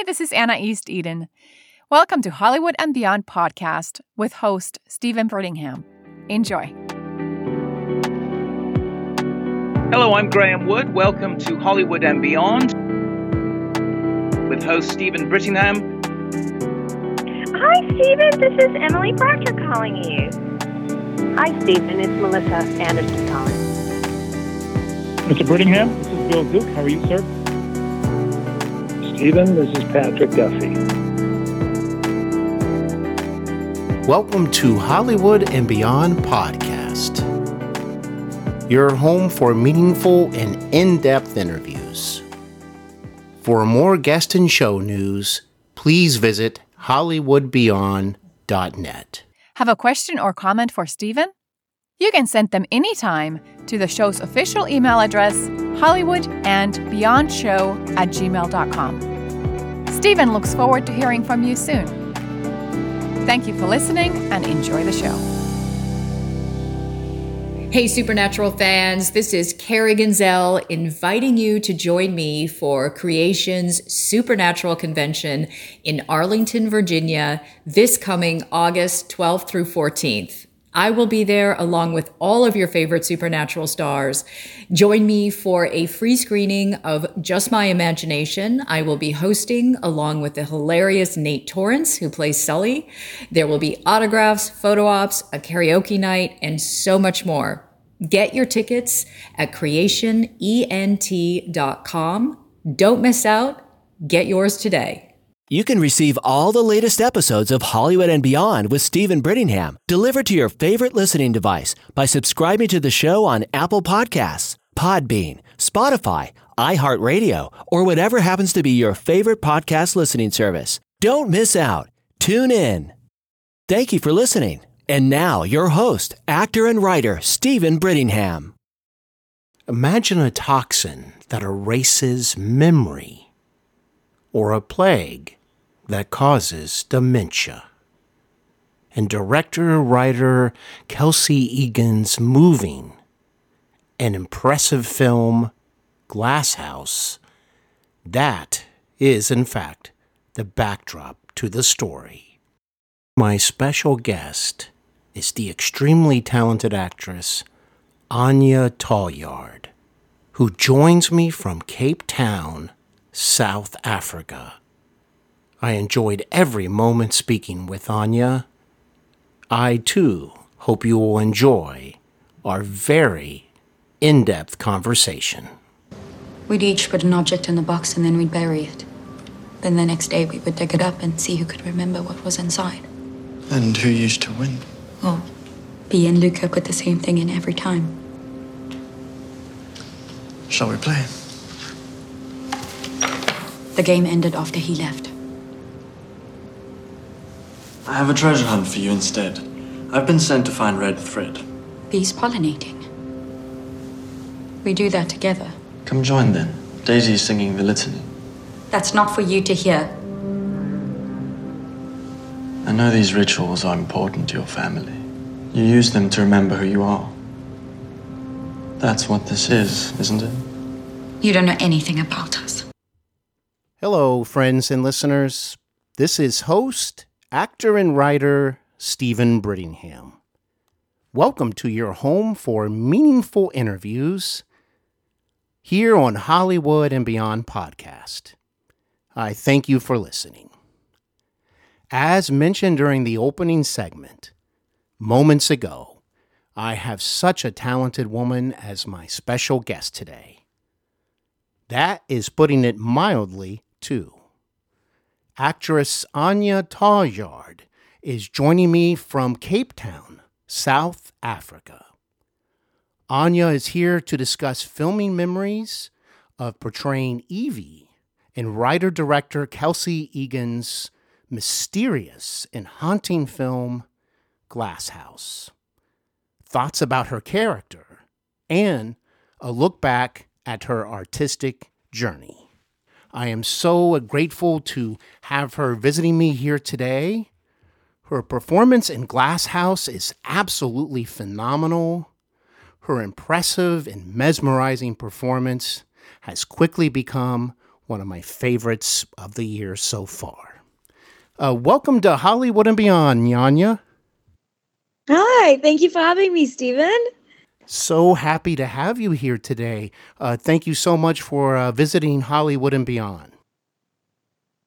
Hi, this is Anna Easteden. Welcome to Hollywood and Beyond podcast with host Steven Brittingham. Enjoy. Hello, I'm Graham Wood. Welcome to Hollywood and Beyond with host Steven Brittingham. Hi, Steven. This is Emily Procter calling you. Hi, Steven. It's Melissa Anderson calling. Mr. Brittingham, this is Bill Duke. How are you, sir? Steven, this is Patrick Duffy. Welcome to Hollywood and Beyond podcast, your home for meaningful and in depth interviews. For more guest and show news, please visit HollywoodBeyond.net. Have a question or comment for Steven? You can send them anytime to the show's official email address, hollywoodandbeyondshow at gmail.com. Steven looks forward to hearing from you soon. Thank you for listening and enjoy the show. Hey, Supernatural fans, this is Carrie Genzel inviting you to join me for Creation's Supernatural Convention in Arlington, Virginia, this coming August 12th through 14th. I will be there along with all of your favorite supernatural stars. Join me for a free screening of Just My Imagination. I will be hosting along with the hilarious Nate Torence, who plays Sully. There will be autographs, photo ops, a karaoke night, and so much more. Get your tickets at creationent.com. Don't miss out. Get yours today. You can receive all the latest episodes of Hollywood and Beyond with Steven Brittingham delivered to your favorite listening device by subscribing to the show on Apple Podcasts, Podbean, Spotify, iHeartRadio, or whatever happens to be your favorite podcast listening service. Don't miss out. Tune in. Thank you for listening. And now, your host, actor and writer, Steven Brittingham. Imagine a toxin that erases memory, or a plague that causes dementia. And director writer Kelsey Egan's moving and impressive film, Glasshouse, that is, in fact, the backdrop to the story. My special guest is the extremely talented actress Anja Taljaard, who joins me from Cape Town, South Africa. I enjoyed every moment speaking with Anja. I too hope you will enjoy our very in depth conversation. We'd each put an object in the box and then we'd bury it. Then the next day we would dig it up and see who could remember what was inside. And who used to win? Oh, Bee and Luca put the same thing in every time. Shall we play? The game ended after he left. I have a treasure hunt for you instead. I've been sent to find red thread. Bees pollinating. We do that together. Come join then. Daisy is singing the litany. That's not for you to hear. I know these rituals are important to your family. You use them to remember who you are. That's what this is, isn't it? You don't know anything about us. Hello, friends and listeners. This is host, actor, and writer Steven Brittingham. Welcome to your home for meaningful interviews here on Hollywood and Beyond podcast. I thank you for listening. As mentioned during the opening segment, moments ago, I have such a talented woman as my special guest today. That is putting it mildly, too. Actress Anja Taljaard is joining me from Cape Town, South Africa. Anja is here to discuss filming memories of portraying Evie in writer director Kelsey Egan's mysterious and haunting film Glasshouse. Thoughts about her character and a look back at her artistic journey. I am so grateful to have her visiting me here today. Her performance in Glasshouse is absolutely phenomenal. Her impressive and mesmerizing performance has quickly become one of my favorites of the year so far. Uh, welcome to Hollywood and Beyond, Yanya. Hi, thank you for having me, Steven. So happy to have you here today. Uh, thank you so much for uh, visiting Hollywood and Beyond.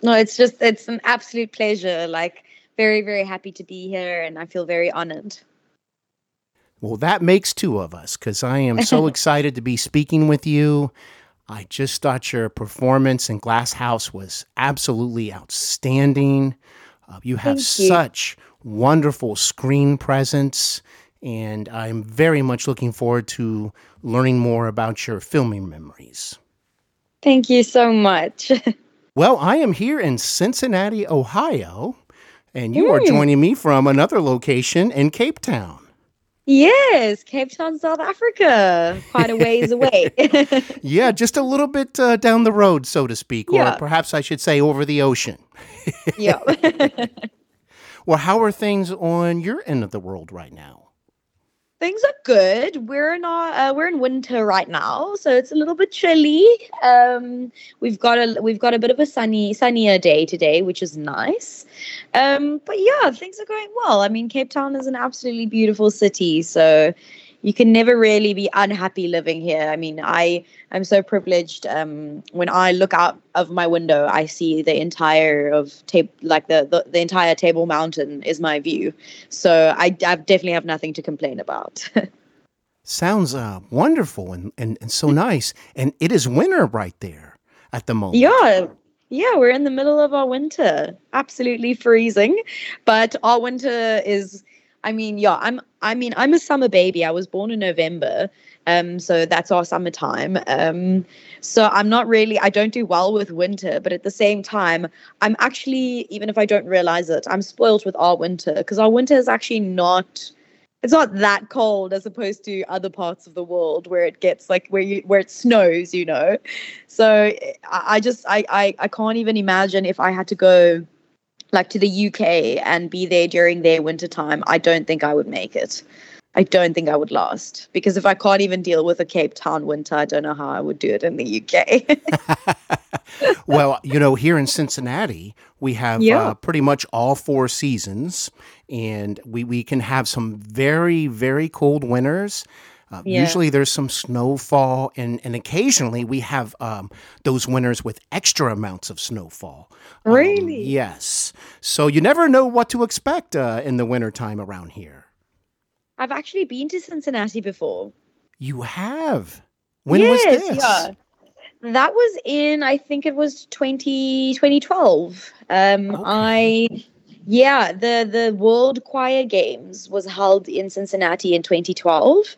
No, it's just, it's an absolute pleasure. Like, very, very happy to be here, and I feel very honored. Well, that makes two of us because I am so excited to be speaking with you. I just thought your performance in Glasshouse was absolutely outstanding. Uh, you have you. such wonderful screen presence, and I'm very much looking forward to learning more about your filming memories. Thank you so much. Well, I am here in Cincinnati, Ohio, and you are Mm. joining me from another location in Cape Town. yes, Cape Town, South Africa, quite a ways away. Yeah, just a little bit uh, down the road, so to speak, or Yeah. perhaps I should say over the ocean. yeah. Well, how are things on your end of the world right now? Things are good. We're in our uh, we're in winter right now, so it's a little bit chilly. Um, we've got a we've got a bit of a sunny sunnier day today, which is nice. Um, but yeah, things are going well. I mean, Cape Town is an absolutely beautiful city, so you can never really be unhappy living here. I mean, I I'm so privileged. Um, when I look out of my window, I see the entire of tape like the, the the entire Table Mountain is my view. So I, I definitely have nothing to complain about. Sounds uh, wonderful and, and, and so nice. And it is winter right there at the moment. yeah. Yeah, we're in the middle of our winter. Absolutely freezing. But our winter is I mean, yeah, I'm I mean, I'm a summer baby. I was born in November. Um, so that's our summertime. Um, so I'm not really I don't do well with winter, but at the same time, I'm actually, even if I don't realize it, I'm spoiled with our winter because our winter is actually not it's not that cold as opposed to other parts of the world where it gets like where you where it snows, you know. So I, I just I, I I can't even imagine if I had to go like to the UK and be there during their winter time. I don't think I would make it. I don't think I would last because if I can't even deal with a Cape Town winter, I don't know how I would do it in the UK. well, you know, here in Cincinnati, we have Yeah. uh, pretty much all four seasons, and we, we can have some very, very cold winters. Uh, Yeah. Usually there's some snowfall, and, and occasionally we have um, those winters with extra amounts of snowfall. Um, Really? yes. So you never know what to expect uh, in the wintertime around here. I've actually been to Cincinnati before. You have. When yes, was this? Yeah. That was in I think it was 20, 2012. Um I yeah, the the World Choir Games was held in Cincinnati in 2012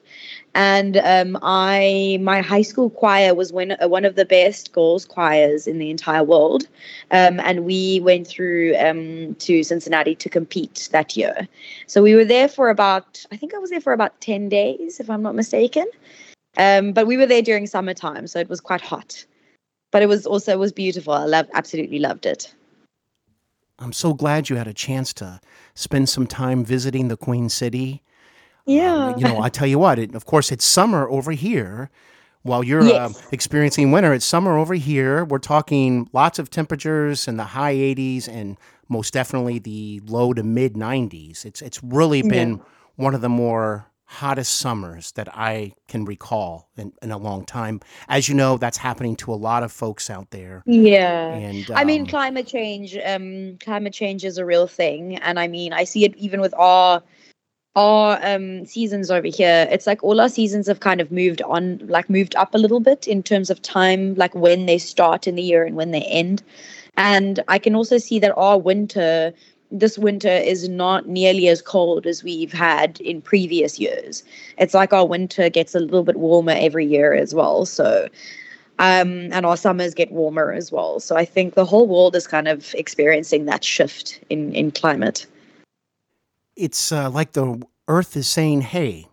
and um I my high school choir was one uh, one of the best girls choirs in the entire world. Um and we went through um to Cincinnati to compete that year. So we were there for about I think I was there for about 10 days if I'm not mistaken. Um, but we were there during summertime, so it was quite hot. But it was also it was beautiful. I loved absolutely loved it. I'm so glad you had a chance to spend some time visiting the Queen City. Yeah. you know, I tell you what, it, of course, it's summer over here. While you're Yes. um, experiencing winter, it's summer over here. We're talking lots of temperatures in the high 80s and most definitely the low to mid 90s. It's it's really Yeah. been one of the more hottest summers that I can recall in, in a long time. As you know, that's happening to a lot of folks out there. Yeah. And I mean um, climate change um climate change is a real thing and I mean I see it even with our our um seasons over here. It's like all our seasons have kind of moved on like moved up a little bit in terms of time like when they start in the year and when they end. And I can also see that our winter this winter is not nearly as cold as we've had in previous years. It's like our winter gets a little bit warmer every year as well. So um, and our summers get warmer as well. So I think the whole world is kind of experiencing that shift in, in climate. It's uh, like the earth is saying, "Hey,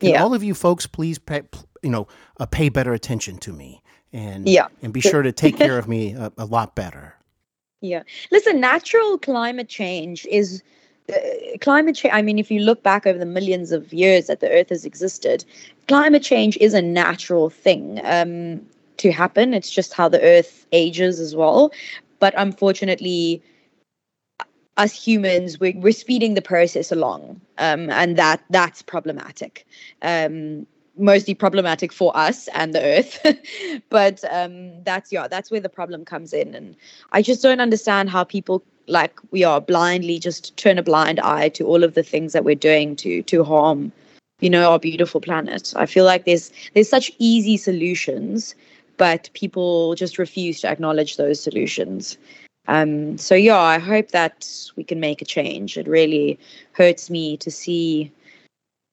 can Yeah. all of you folks please pay, you know, uh, pay better attention to me and Yeah. and be sure to take care of me a, a lot better." Yeah. Listen, natural climate change is uh, climate change. I mean, if you look back over the millions of years that the Earth has existed, climate change is a natural thing. Um, to happen. It's just how the earth ages as well. But unfortunately, us humans, we're, we're speeding the process along, um, and that that's problematic. Um, mostly problematic for us and the earth. But um that's yeah that's where the problem comes in. And i just don't understand how people like we are blindly just turn a blind eye to all of the things that we're doing to to harm you know our beautiful planet. I feel like there's there's such easy solutions but people just refuse to acknowledge those solutions um so yeah i hope that we can make a change it really hurts me to see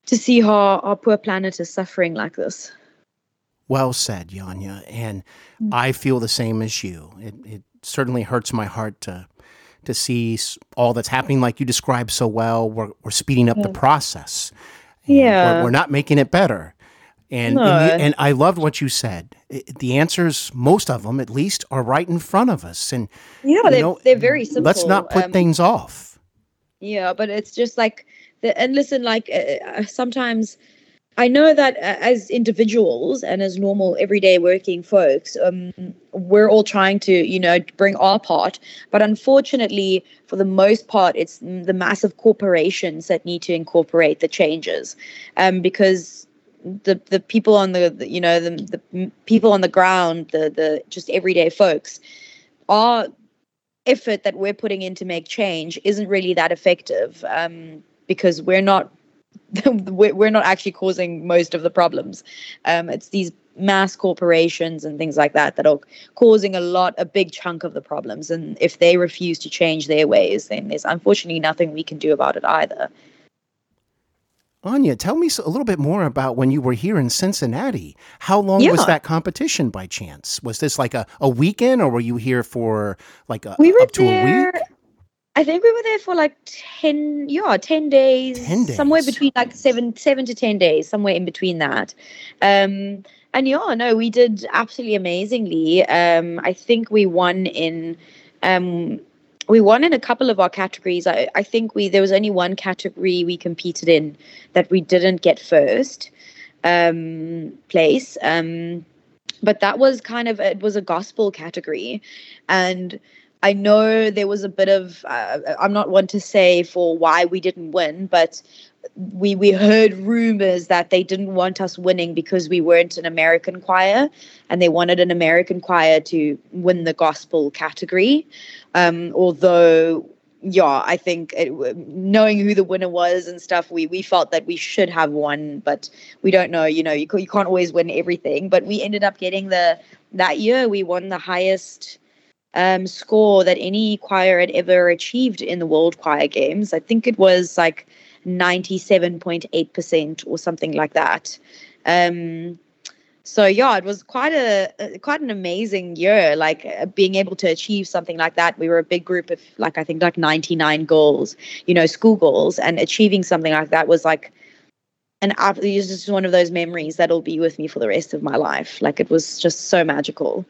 to see how our poor planet is suffering like this Well said, Yanya. And I feel the same as you. It, it certainly hurts my heart to to see all that's happening, like you described so well. We're, we're speeding up the process. yeah We're, we're not making it better. And, No. and, and I loved what you said. The answers, most of them at least, are right in front of us. And yeah you they're, know, they're very simple let's not put Um, things off. Yeah, but it's just like the and listen, like uh, uh, sometimes I know that uh, as individuals and as normal everyday working folks, um, we're all trying to you know bring our part, but unfortunately, for the most part, it's the massive corporations that need to incorporate the changes, um, because the the people on the, the you know the the people on the ground, the the just everyday folks, our effort that we're putting in to make change isn't really that effective um, because we're not we're not actually causing most of the problems. Um, it's these mass corporations and things like that that are causing a lot, a big chunk of the problems. And if they refuse to change their ways, then there's unfortunately nothing we can do about it either. Anja, tell me a little bit more about when you were here in Cincinnati. How long was that competition by chance? Was this like a, a weekend or were you here for like a, We were up to a week? I think we were there for like ten, yeah, ten days, 10 days. somewhere between like seven, seven to ten days, somewhere in between that. Um, and yeah, no, we did absolutely amazingly. Um, I think we won in, um, we won in a couple of our categories. I, I think we there was only one category we competed in that we didn't get first um, place. Um, but that was kind of it was a gospel category, and I know there was a bit of uh, I'm not one to say for why we didn't win, but we we heard rumors that they didn't want us winning because we weren't an American choir, and they wanted an American choir to win the gospel category. Um, although, yeah, I think it, knowing who the winner was and stuff, we we felt that we should have won, but we don't know. You know, you you can't always win everything, but we ended up getting the that year we won the highest um, score that any choir had ever achieved in the World Choir Games. I think it was like 97.8% or something like that. Um, so yeah, it was quite a, a quite an amazing year. Like uh, being able to achieve something like that. We were a big group of like I think like 99 goals, you know, school goals, and achieving something like that was like an ab- it was just one of those memories that'll be with me for the rest of my life. Like it was just so magical.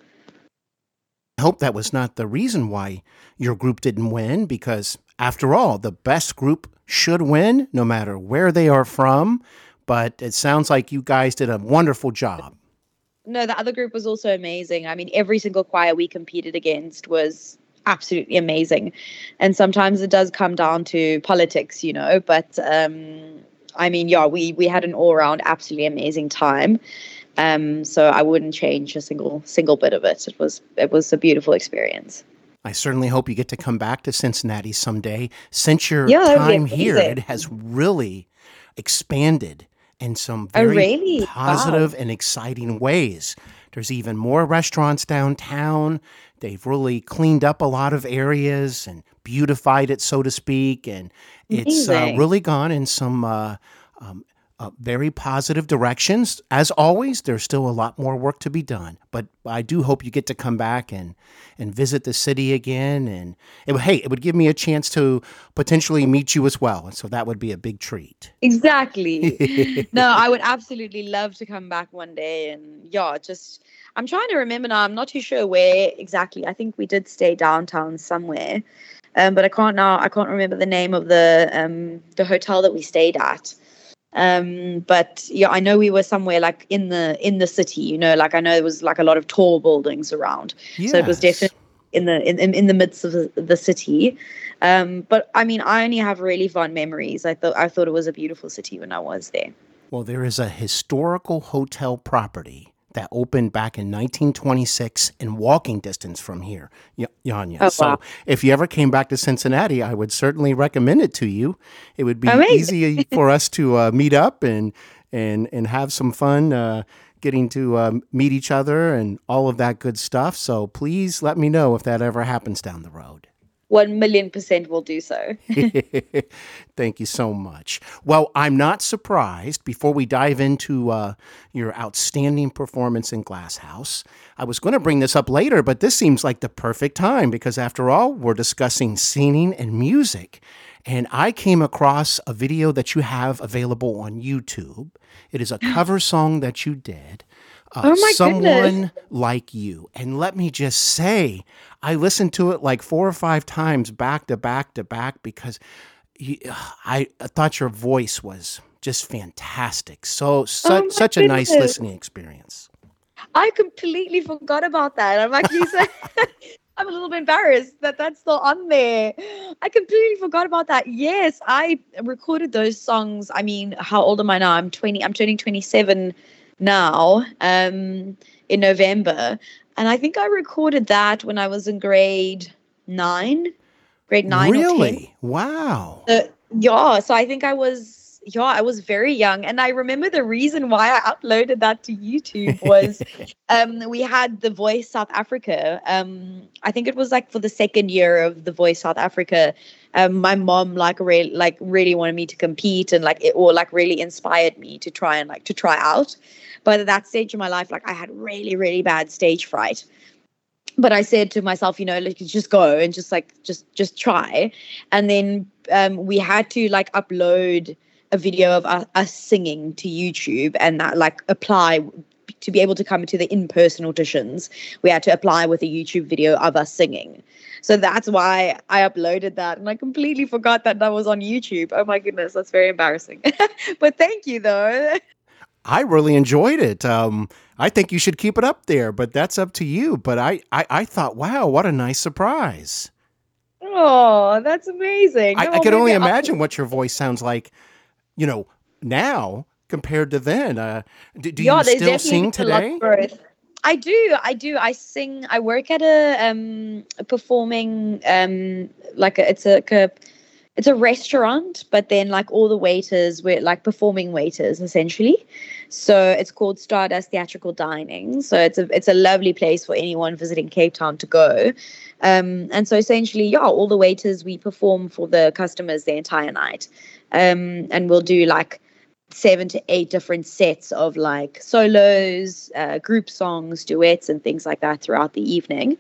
I hope that was not the reason why your group didn't win, because after all, the best group should win, no matter where they are from. But it sounds like you guys did a wonderful job. No, the other group was also amazing. I mean, every single choir we competed against was absolutely amazing. And sometimes it does come down to politics, you know, but um I mean, yeah, we we had an all-around absolutely amazing time. Um so I wouldn't change a single single bit of it. It was it was a beautiful experience. I certainly hope you get to come back to Cincinnati someday. Since your Yeah, that would be time here, it has really expanded in some very really? positive Wow. and exciting ways. There's even more restaurants downtown. They've really cleaned up a lot of areas and beautified it, so to speak. And it's uh, really gone in some uh, um, uh, very positive directions. As always, there's still a lot more work to be done, but I do hope you get to come back and and visit the city again. And it, hey, it would give me a chance to potentially meet you as well, and so that would be a big treat. Exactly. no, I would absolutely love to come back one day. And yeah, just, I'm trying to remember now. I'm not too sure where exactly. I think we did stay downtown somewhere. Um, but I can't now, I can't remember the name of the um, the hotel that we stayed at. Um, but yeah, I know we were somewhere like in the in the city. You know, like I know there was like a lot of tall buildings around, so it was definitely in the in, in, in the midst of the, the city. Um, but I mean, I only have really fond memories. I thought I thought it was a beautiful city when I was there. Well, there is a historical hotel property that opened back in 1926 in walking distance from here, Y- Yanya. Oh, so wow. if you ever came back to Cincinnati, I would certainly recommend it to you. It would be Amazing. easy for us to uh, meet up and and and have some fun. Uh, Getting to um, meet each other and all of that good stuff. So please let me know if that ever happens down the road. One million percent will do so. Thank you so much. Well, I'm not surprised. Before we dive into uh, your outstanding performance in Glasshouse, I was going to bring this up later, but this seems like the perfect time because, after all, we're discussing singing and music. And I came across a video that you have available on YouTube. It is a cover song that you did. Uh, Oh my someone goodness. like you. And let me just say, I listened to it like four or five times back to back to back because you, I, I thought your voice was just fantastic. So such Oh such a nice listening experience. I completely forgot about that. I'm actually so I'm a little bit embarrassed that that's still on there. I completely forgot about that. Yes, I recorded those songs. I mean, how old am I now? I'm 20. I'm turning 27 now. Um, in November, and I think I recorded that when I was in grade nine, grade nine really? Wow. Uh, yeah, so I think I was yeah, I was very young, and I remember the reason why I uploaded that to YouTube was um, we had The Voice South Africa. Um, I think it was like for the second year of The Voice South Africa. Um, my mom like really like really wanted me to compete, and like it or like really inspired me to try and like to try out. But at that stage of my life, like I had really really bad stage fright but I said to myself, you know, like just go and just like just just try. And then um, we had to like upload a video of us, us singing to YouTube and that like apply to be able to come to the in-person auditions. We had to apply with a YouTube video of us singing. So that's why I uploaded that and I completely forgot that that was on YouTube. Oh my goodness, that's very embarrassing. but thank you though. I really enjoyed it. Um, I think you should keep it up there, but that's up to you. But I, I, I thought, wow, what a nice surprise. Oh, that's amazing. I, I Oh, could only I'll- imagine what your voice sounds like, you know, now compared to then. Uh, do, do you there's still sing been a lot of today? I do, I do. I sing. I work at a um a performing um like a, it's a, like a it's a restaurant, but then like all the waiters were like performing waiters essentially. So it's called Stardust Theatrical Dining. So it's a it's a lovely place for anyone visiting Cape Town to go. Um, and so essentially, yeah, all the waiters we perform for the customers the entire night. Um, and we'll do like seven to eight different sets of like solos, uh, group songs, duets, and things like that throughout the evening.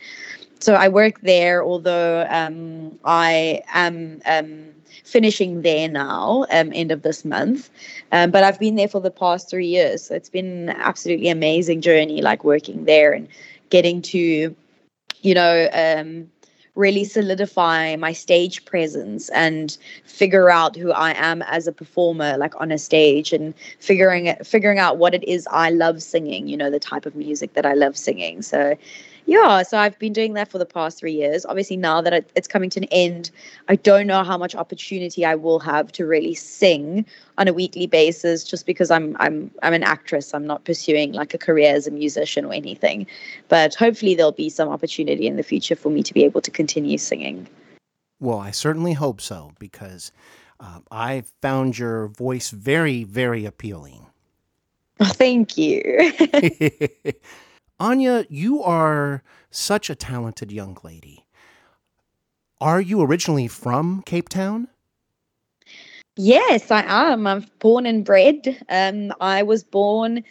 So I work there, although um, I am um, finishing there now, um, end of this month. Um, but I've been there for the past three years. So it's been absolutely amazing journey, like working there and getting to, you know, um, really solidify my stage presence and figure out who I am as a performer like on a stage and figuring it figuring out what it is I love singing you know the type of music that I love singing. So yeah so I've been doing that for the past 3 years. Obviously now that it's coming to an end I don't know how much opportunity I will have to really sing on a weekly basis just because I'm I'm I'm an actress. I'm not pursuing like a career as a musician or anything. But hopefully there'll be some opportunity in the future for me to be able to continue singing. Well, I certainly hope so because um, I found your voice very, very appealing. oh, thank you Anja, you are such a talented young lady. Are you originally from Cape Town? Yes, I am. I'm born and bred. Um, I was born.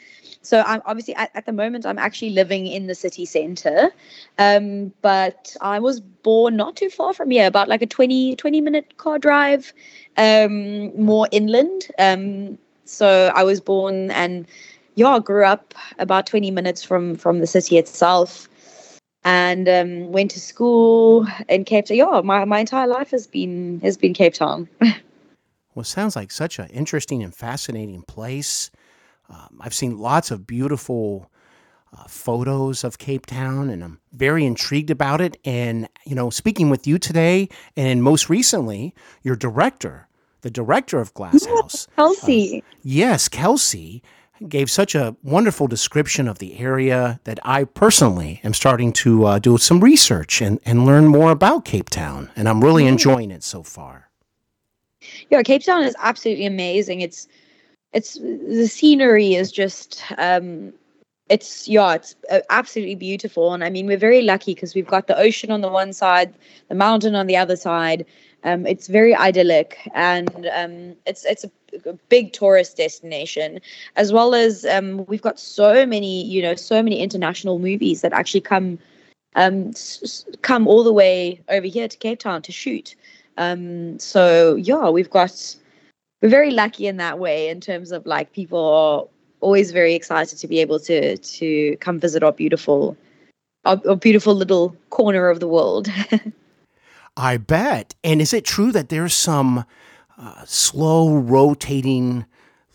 So I'm obviously at, at the moment I'm actually living in the city center. Um, but I was born not too far from here, about like a 20, 20 minute car drive, um, more inland. Um, so I was born and yeah, grew up about 20 minutes from from the city itself. And um, went to school in Cape Town. Yeah, my, my entire life has been has been Cape Town. Well, sounds like such an interesting and fascinating place. Um, I've seen lots of beautiful uh, photos of Cape Town, and I'm very intrigued about it. And you know, speaking with you today, and most recently, your director, the director of Glasshouse, Kelsey. Uh, yes, Kelsey gave such a wonderful description of the area that I personally am starting to uh, do some research and, and learn more about Cape Town. And I'm really enjoying it so far. Yeah, Cape Town is absolutely amazing. It's it's the scenery is just um it's yeah it's uh, absolutely beautiful and i mean we're very lucky because we've got the ocean on the one side the mountain on the other side um, it's very idyllic and um, it's it's a, a, big tourist destination as well as um, we've got so many you know so many international movies that actually come um, s- come all the way over here to Cape Town to shoot. Um, so yeah, we've got we're very lucky in that way in terms of like people are always very excited to be able to to come visit our beautiful our, our beautiful little corner of the world. I bet. And is it true that there's some uh, slow rotating,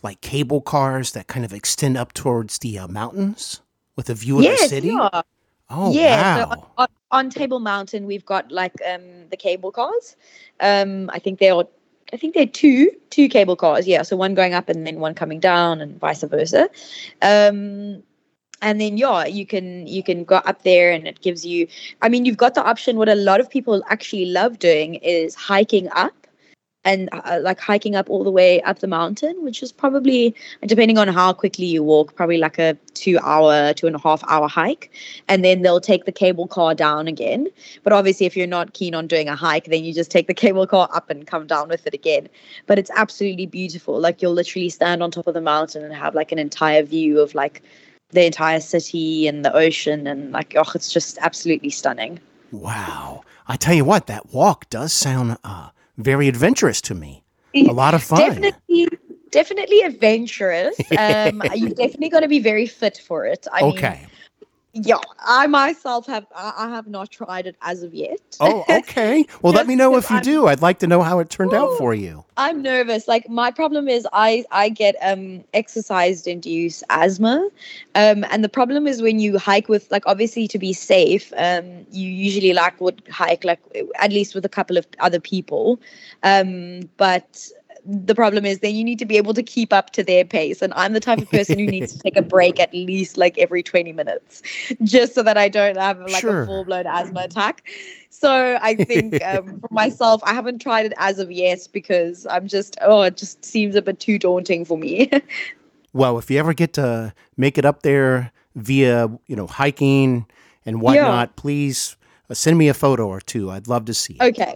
like cable cars that kind of extend up towards the uh, mountains with a view of the city? yeah. Oh, yeah, wow. so on, on Table Mountain, we've got like um the cable cars. Um, I think they are. I think they're two two cable cars. Yeah, so one going up and then one coming down, and vice versa. Um, and then yeah, you can you can go up there, and it gives you. I mean, you've got the option. What a lot of people actually love doing is hiking up. And uh, like hiking up all the way up the mountain, which is probably, depending on how quickly you walk, probably like a two hour, two and a half hour hike. And then they'll take the cable car down again. But obviously, if you're not keen on doing a hike, then you just take the cable car up and come down with it again. But it's absolutely beautiful. Like you'll literally stand on top of the mountain and have like an entire view of like the entire city and the ocean. And like, oh, it's just absolutely stunning. Wow. I tell you what, that walk does sound uh, very adventurous to me. A lot of fun. Definitely, definitely adventurous. Um, you've definitely got to be very fit for it. I okay. mean, yeah, I myself have I have not tried it as of yet. oh, okay. Well, let me know if you I'm- do. I'd like to know how it turned out for you. I'm nervous. Like my problem is I I get um exercise induced asthma. Um and the problem is when you hike with like obviously to be safe, um you usually like would hike like at least with a couple of other people. Um but the problem is then you need to be able to keep up to their pace and i'm the type of person who needs to take a break at least like every 20 minutes just so that i don't have like Sure. a full-blown asthma attack so i think um, for myself i haven't tried it as of yet because i'm just oh it just seems a bit too daunting for me Well, if you ever get to make it up there via, you know, hiking and whatnot, please uh, send me a photo or two. I'd love to see it. okay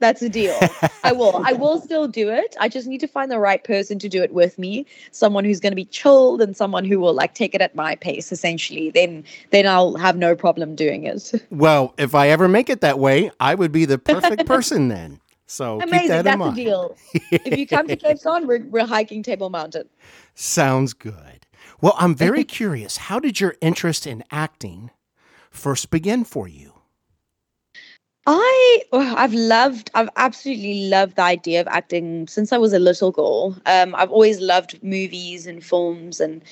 that's a deal i will i will still do it i just need to find the right person to do it with me someone who's going to be chilled and someone who will like take it at my pace essentially then then i'll have no problem doing it Well, if I ever make it that way, I would be the perfect person then. So keep Amazing. that in That's a deal. if you come to Cape Town, we're, we're hiking Table Mountain. Sounds good. Well, I'm very curious. How did your interest in acting first begin for you? I oh, I've loved I've absolutely loved the idea of acting since I was a little girl. Um, I've always loved movies and films and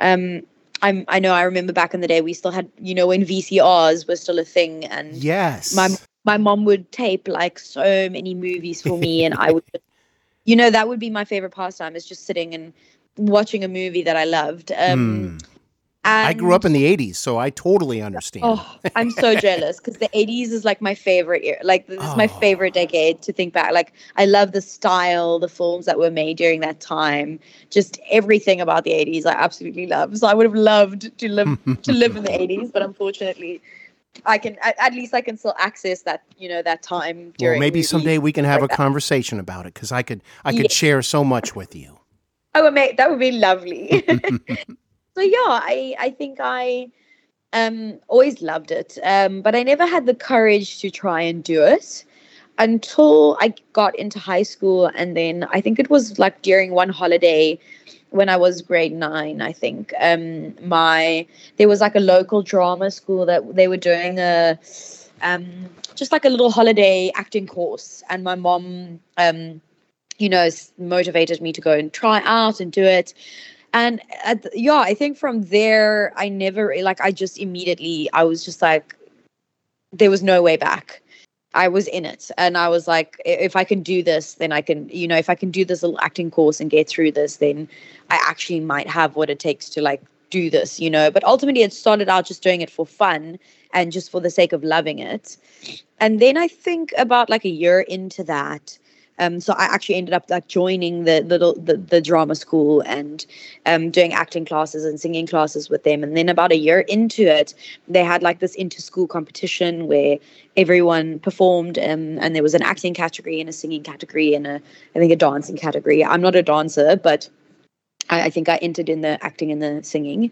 um, I'm I know I remember back in the day we still had you know when VCRs were still a thing and Yes. my my mom would tape like so many movies for me and I would you know that would be my favorite pastime is just sitting and watching a movie that I loved. Um, Hmm. I grew up in the 80s, so I totally understand. Oh, I'm so jealous because the 80s is like my favorite year. Like this is my Oh. favorite decade to think back. Like I love the style, the films that were made during that time. Just everything about the 80s I absolutely love. So I would have loved to live to live in the 80s, but unfortunately I can at, at least I can still access that, you know, that time Well, during maybe movies someday we can have a that. conversation about it because I could I could share so much with you. Oh, ama- that would be lovely. so yeah, I I think I um always loved it, um, but I never had the courage to try and do it until I got into high school, and then I think it was like during one holiday when I was grade nine. I think um my there was like a local drama school that they were doing a um just like a little holiday acting course, and my mom um you know, motivated me to go and try out and do it. And at, yeah, I think from there, I never like, I just immediately, I was just like, there was no way back. I was in it and I was like, if I can do this, then I can, you know, if I can do this little acting course and get through this, then I actually might have what it takes to like do this, you know. But ultimately, it started out just doing it for fun and just for the sake of loving it. And then I think about like a year into that, um, so I actually ended up like joining the little the, the drama school and um, doing acting classes and singing classes with them. And then about a year into it, they had like this inter-school competition where everyone performed, um, and there was an acting category and a singing category and a I think a dancing category. I'm not a dancer, but I, I think I entered in the acting and the singing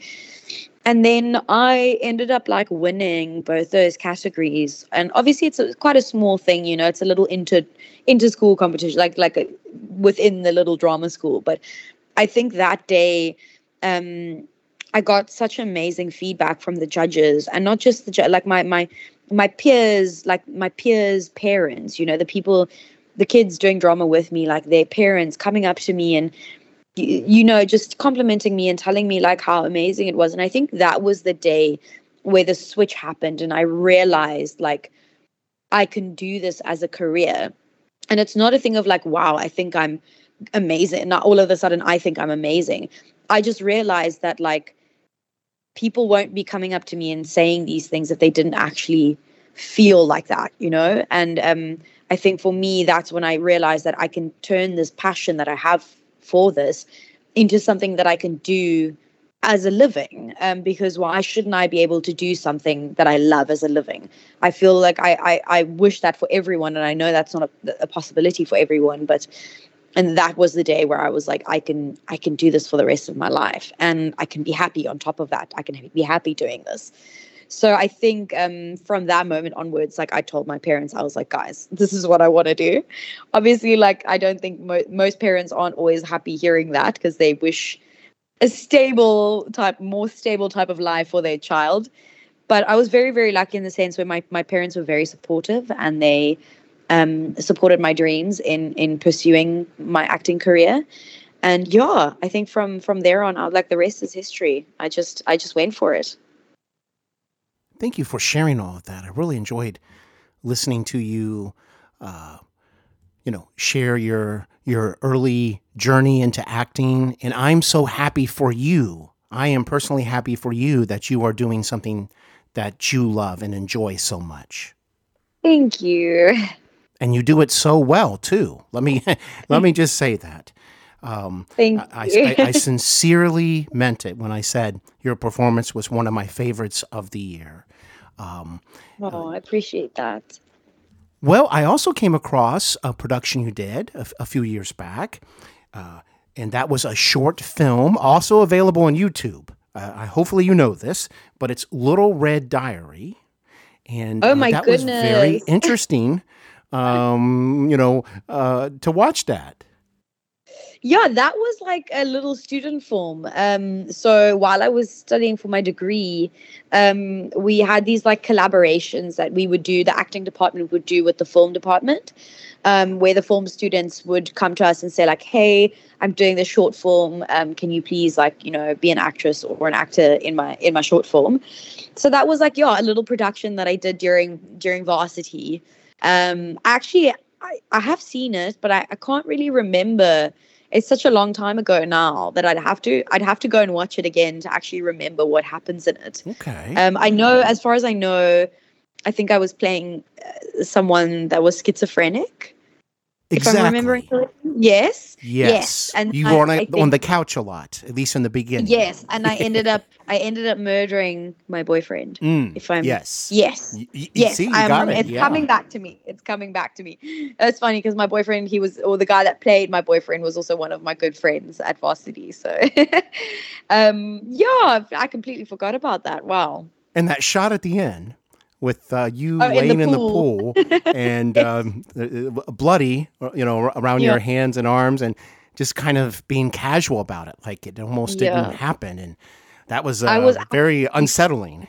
and then I ended up like winning both those categories. And obviously, it's a, quite a small thing, you know. It's a little inter inter school competition, like like a, within the little drama school. But I think that day, um, I got such amazing feedback from the judges, and not just the ju- like my my my peers, like my peers' parents. You know, the people, the kids doing drama with me, like their parents coming up to me and you know, just complimenting me and telling me like how amazing it was. And I think that was the day where the switch happened and I realized like I can do this as a career. And it's not a thing of like, wow, I think I'm amazing. Not all of a sudden I think I'm amazing. I just realized that like people won't be coming up to me and saying these things if they didn't actually feel like that, you know? And um I think for me that's when I realized that I can turn this passion that I have for this into something that I can do as a living um, because why shouldn't I be able to do something that I love as a living? I feel like I, I, I wish that for everyone, and I know that's not a, a, possibility for everyone, but and that was the day where I was like, I can I can do this for the rest of my life, and I can be happy on top of that. I can be happy doing this. So I think um, from that moment onwards, like I told my parents, I was like, guys, this is what I want to do. Obviously, like I don't think mo- most parents aren't always happy hearing that because they wish a stable type, more stable type of life for their child. But I was very, very lucky in the sense where my, my parents were very supportive and they um, supported my dreams in in pursuing my acting career. And yeah, I think from from there on, I, like the rest is history. I just I just went for it thank you for sharing all of that. I really enjoyed listening to you, uh, you know, share your your early journey into acting, and I'm so happy for you. I am personally happy for you that you are doing something that you love and enjoy so much. Thank you. And you do it so well too. Let me let me just say that. Um, Thank I, you. I, I, sincerely meant it when I said your performance was one of my favorites of the year. Um, oh, I appreciate that. Well, I also came across a production you did a, a few years back, uh, and that was a short film, also available on YouTube. Uh, hopefully, you know this, but it's Little Red Diary, and oh uh, my that goodness. was very interesting. um, you know, uh, to watch that. Yeah, that was like a little student film. Um, so while I was studying for my degree, um, we had these like collaborations that we would do, the acting department would do with the film department, um, where the film students would come to us and say, like, hey, I'm doing this short film. Um, can you please like, you know, be an actress or an actor in my in my short film? So that was like, yeah, a little production that I did during during varsity. Um, actually I, I have seen it, but I, I can't really remember it's such a long time ago now that I'd have to I'd have to go and watch it again to actually remember what happens in it. Okay. Um, I know as far as I know, I think I was playing uh, someone that was schizophrenic. Exactly. If I'm remembering correctly. Yes. Yes. Yes. And you I- were on, a, think- on the couch a lot, at least in the beginning. Yes, and I ended up I ended up murdering my boyfriend. Mm, if I'm yes. yes, Y- y- yes, see, you I'm- got it, it's yeah. coming back to me. It's coming back to me. It's funny because my boyfriend, he was, or the guy that played my boyfriend was also one of my good friends at varsity. So, um, yeah, I completely forgot about that. Wow. And that shot at the end with uh, you Oh, in the laying in the pool. pool and um, uh, uh, bloody, uh, you know, around Yeah. your hands and arms, and just kind of being casual about it, like it almost Yeah. didn't happen. And that was, uh, I was very unsettling.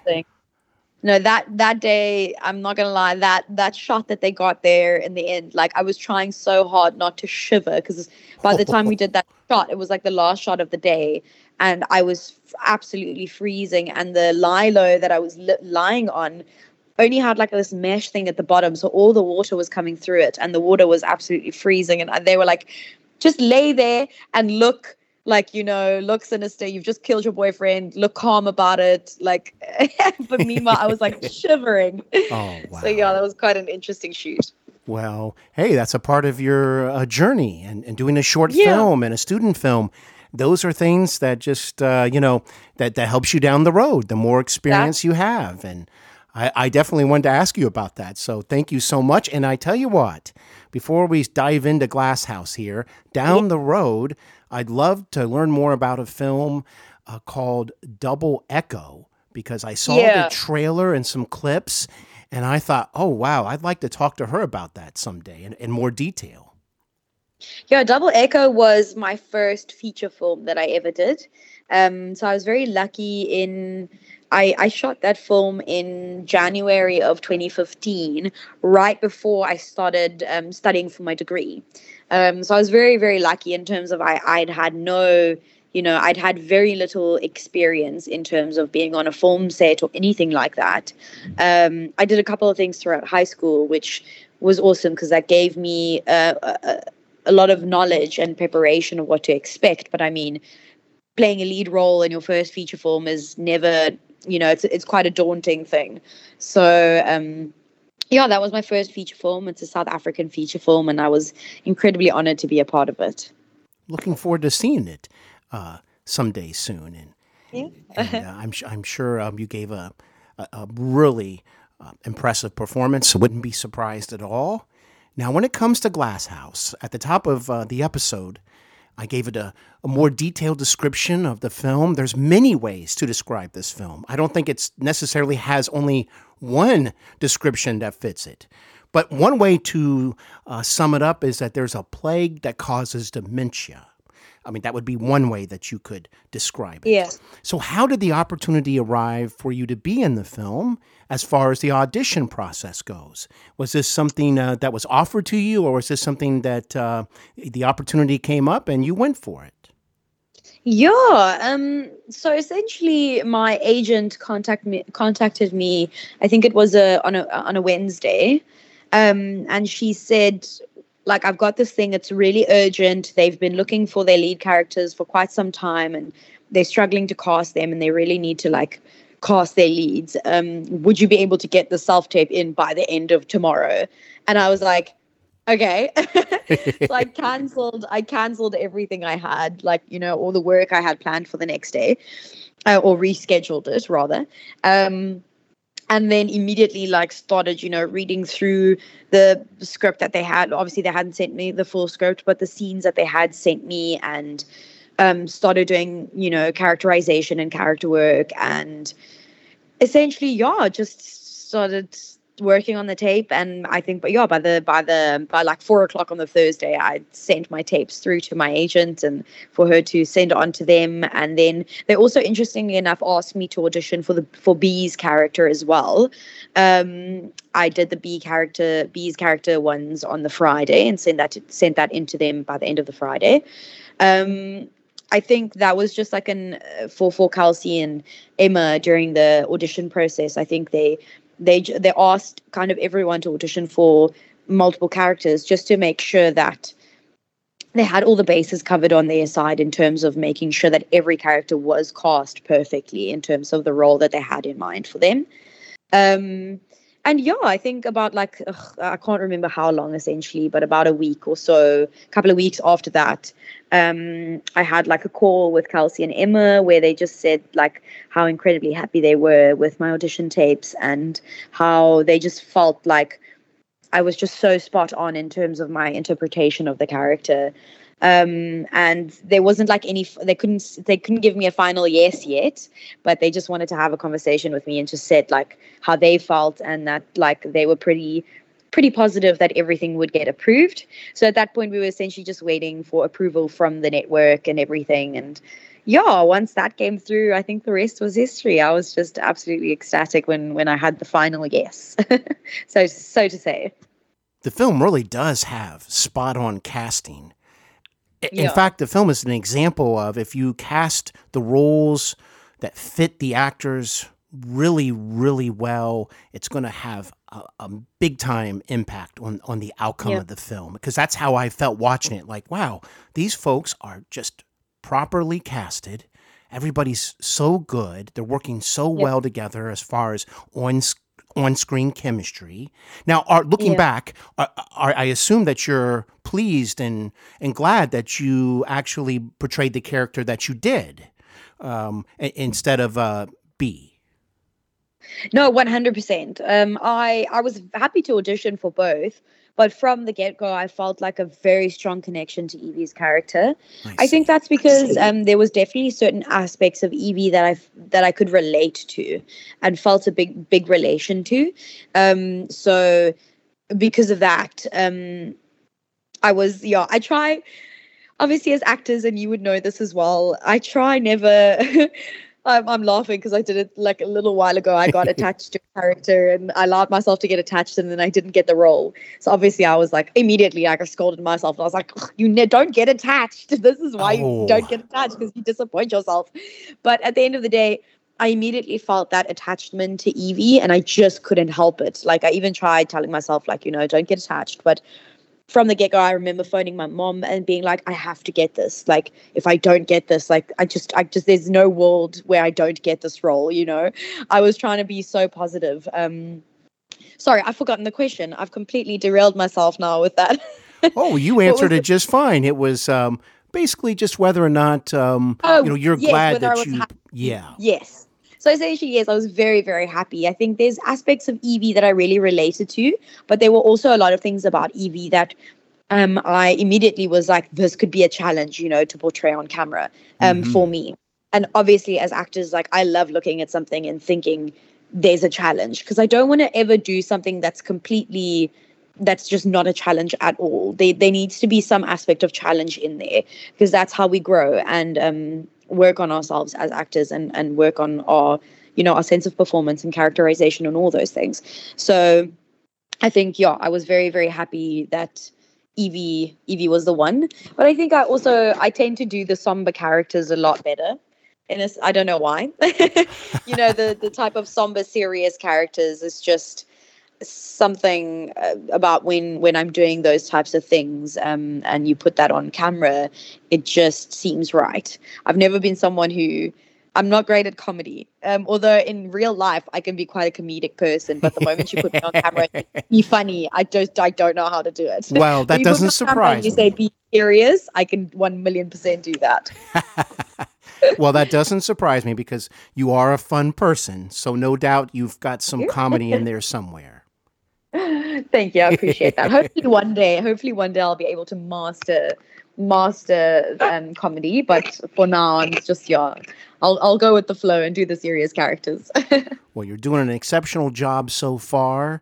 no that that day i'm not gonna lie that that shot that they got there in the end like i was trying so hard not to shiver because by the time we did that shot it was like the last shot of the day and i was absolutely freezing and the lilo that i was li- lying on only had like this mesh thing at the bottom so all the water was coming through it and the water was absolutely freezing and they were like just lay there and look like you know look sinister you've just killed your boyfriend look calm about it like but meanwhile i was like shivering oh wow. so yeah that was quite an interesting shoot well hey that's a part of your uh, journey and, and doing a short Yeah. film and a student film those are things that just uh, you know that that helps you down the road the more experience you have and I, I definitely wanted to ask you about that so thank you so much and i tell you what before we dive into Glasshouse here down the road i'd love to learn more about a film uh, called double echo because i saw Yeah. the trailer and some clips and i thought oh wow i'd like to talk to her about that someday in, in more detail Yeah, Double Echo was my first feature film that I ever did. Um, so I was very lucky in. I, I shot that film in January of 2015, right before I started um, studying for my degree. Um, so I was very, very lucky in terms of I, I'd had no, you know, I'd had very little experience in terms of being on a film set or anything like that. Um, I did a couple of things throughout high school, which was awesome because that gave me uh, a, a lot of knowledge and preparation of what to expect. But I mean, playing a lead role in your first feature film is never, you know, it's it's quite a daunting thing. So um, yeah, that was my first feature film. It's a South African feature film, and I was incredibly honored to be a part of it. looking forward to seeing it uh, someday soon and, Yeah. and uh, I'm, I'm sure um, you gave a, a, a really uh, impressive performance. I wouldn't be surprised at all. Now, when it comes to Glasshouse, at the top of uh, the episode, I gave it a, a more detailed description of the film. There's many ways to describe this film. I don't think it necessarily has only one description that fits it. But one way to uh, sum it up is that there's a plague that causes dementia. I mean, that would be one way that you could describe it. Yeah. So, how did the opportunity arrive for you to be in the film as far as the audition process goes? Was this something uh, that was offered to you, or was this something that uh, the opportunity came up and you went for it? Yeah. Um. So essentially, my agent contact me contacted me. I think it was a on a on a Wednesday, um, and she said, like, I've got this thing. It's really urgent. They've been looking for their lead characters for quite some time, and they're struggling to cast them, and they really need to like cast their leads. Um, would you be able to get the self tape in by the end of tomorrow? And I was like, okay. so I cancelled. I cancelled everything I had, like you know, all the work I had planned for the next day, uh, or rescheduled it rather. Um, and then immediately like started you know reading through the script that they had. Obviously they hadn't sent me the full script but the scenes that they had sent me and um, started doing you know characterization and character work and essentially yeah just started working on the tape and i think but yeah by the by the by like four o'clock on the thursday i sent my tapes through to my agent and for her to send on to them and then they also interestingly enough asked me to audition for the for bee's character as well um i did the bee character bee's character ones on the friday and sent that to, sent that into them by the end of the friday um I think that was just like an uh, for for Kelsey and Emma during the audition process. I think they they they asked kind of everyone to audition for multiple characters just to make sure that they had all the bases covered on their side in terms of making sure that every character was cast perfectly in terms of the role that they had in mind for them. Um, and yeah, I think about like ugh, I can't remember how long essentially, but about a week or so, a couple of weeks after that, um, I had like a call with Kelsey and Emma where they just said like how incredibly happy they were with my audition tapes and how they just felt like I was just so spot on in terms of my interpretation of the character. Um, and there wasn't like any, they couldn't, they couldn't give me a final yes yet, but they just wanted to have a conversation with me and just said like how they felt and that like they were pretty, pretty positive that everything would get approved. So at that point, we were essentially just waiting for approval from the network and everything. And yeah, once that came through, I think the rest was history. I was just absolutely ecstatic when when I had the final yes. so so to say. The film really does have spot on casting. In Yeah. fact, the film is an example of if you cast the roles that fit the actors really, really well, it's going to have a, a big time impact on, on the outcome Yeah. of the film. Because that's how I felt watching it. Like, wow, these folks are just properly casted. Everybody's so good. They're working so Yeah. well together as far as on on screen chemistry. Now, are, looking back, are, are, I assume that you're pleased and and glad that you actually portrayed the character that you did um, i- instead of uh, Bee. No, one hundred percent. Um, I I was happy to audition for both, but from the get go, I felt like a very strong connection to Evie's character. I, think that's because um, there was definitely certain aspects of Evie that I that I could relate to, and felt a big big relation to. Um, so because of that, um, I was yeah. I try obviously as actors, and you would know this as well. I try never. I'm, I'm laughing because I did it like a little while ago. I got attached to a character and I allowed myself to get attached, and then I didn't get the role. So obviously, I was like immediately like I scolded myself. And I was like, "You ne- don't get attached. This is why Oh. you don't get attached because you disappoint yourself." But at the end of the day, I immediately felt that attachment to Evie, and I just couldn't help it. Like I even tried telling myself, like you know, don't get attached, but from the get go, I remember phoning my mom and being like, I have to get this. Like, if I don't get this, like, I just, I just, there's no world where I don't get this role, you know? I was trying to be so positive. Um, sorry, I've forgotten the question. I've completely derailed myself now with that. Oh, you answered it just fine. It was um, basically just whether or not um, Oh, you know you're yes, glad that you. happy. yeah. Yes. So essentially, yes, I was very, very happy. I think there's aspects of Evie that I really related to, but there were also a lot of things about Evie that um, I immediately was like, this could be a challenge, you know, to portray on camera um, Mhm. for me. And obviously, as actors, like I love looking at something and thinking there's a challenge because I don't want to ever do something that's completely that's just not a challenge at all. There, there needs to be some aspect of challenge in there because that's how we grow and um, work on ourselves as actors and, and work on our, you know, our sense of performance and characterization and all those things. So I think, yeah, I was very, very happy that Evie, Evie was the one. But I think I also, I tend to do the somber characters a lot better. And I don't know why. you know, the, the type of somber, serious characters is just, something uh, about when when I'm doing those types of things um, and you put that on camera, it just seems right. I've never been someone who I'm not great at comedy. Um, although in real life I can be quite a comedic person, but the moment you put me on camera be funny, I just I don't know how to do it. Well, that you doesn't surprise You say be serious, I can one million percent do that. well, that doesn't surprise me because you are a fun person. So no doubt you've got some comedy in there somewhere. Thank you. I appreciate that. hopefully one day, hopefully one day I'll be able to master master um, comedy. But for now, I'm just yeah. I'll I'll go with the flow and do the serious characters. Well, you're doing an exceptional job so far.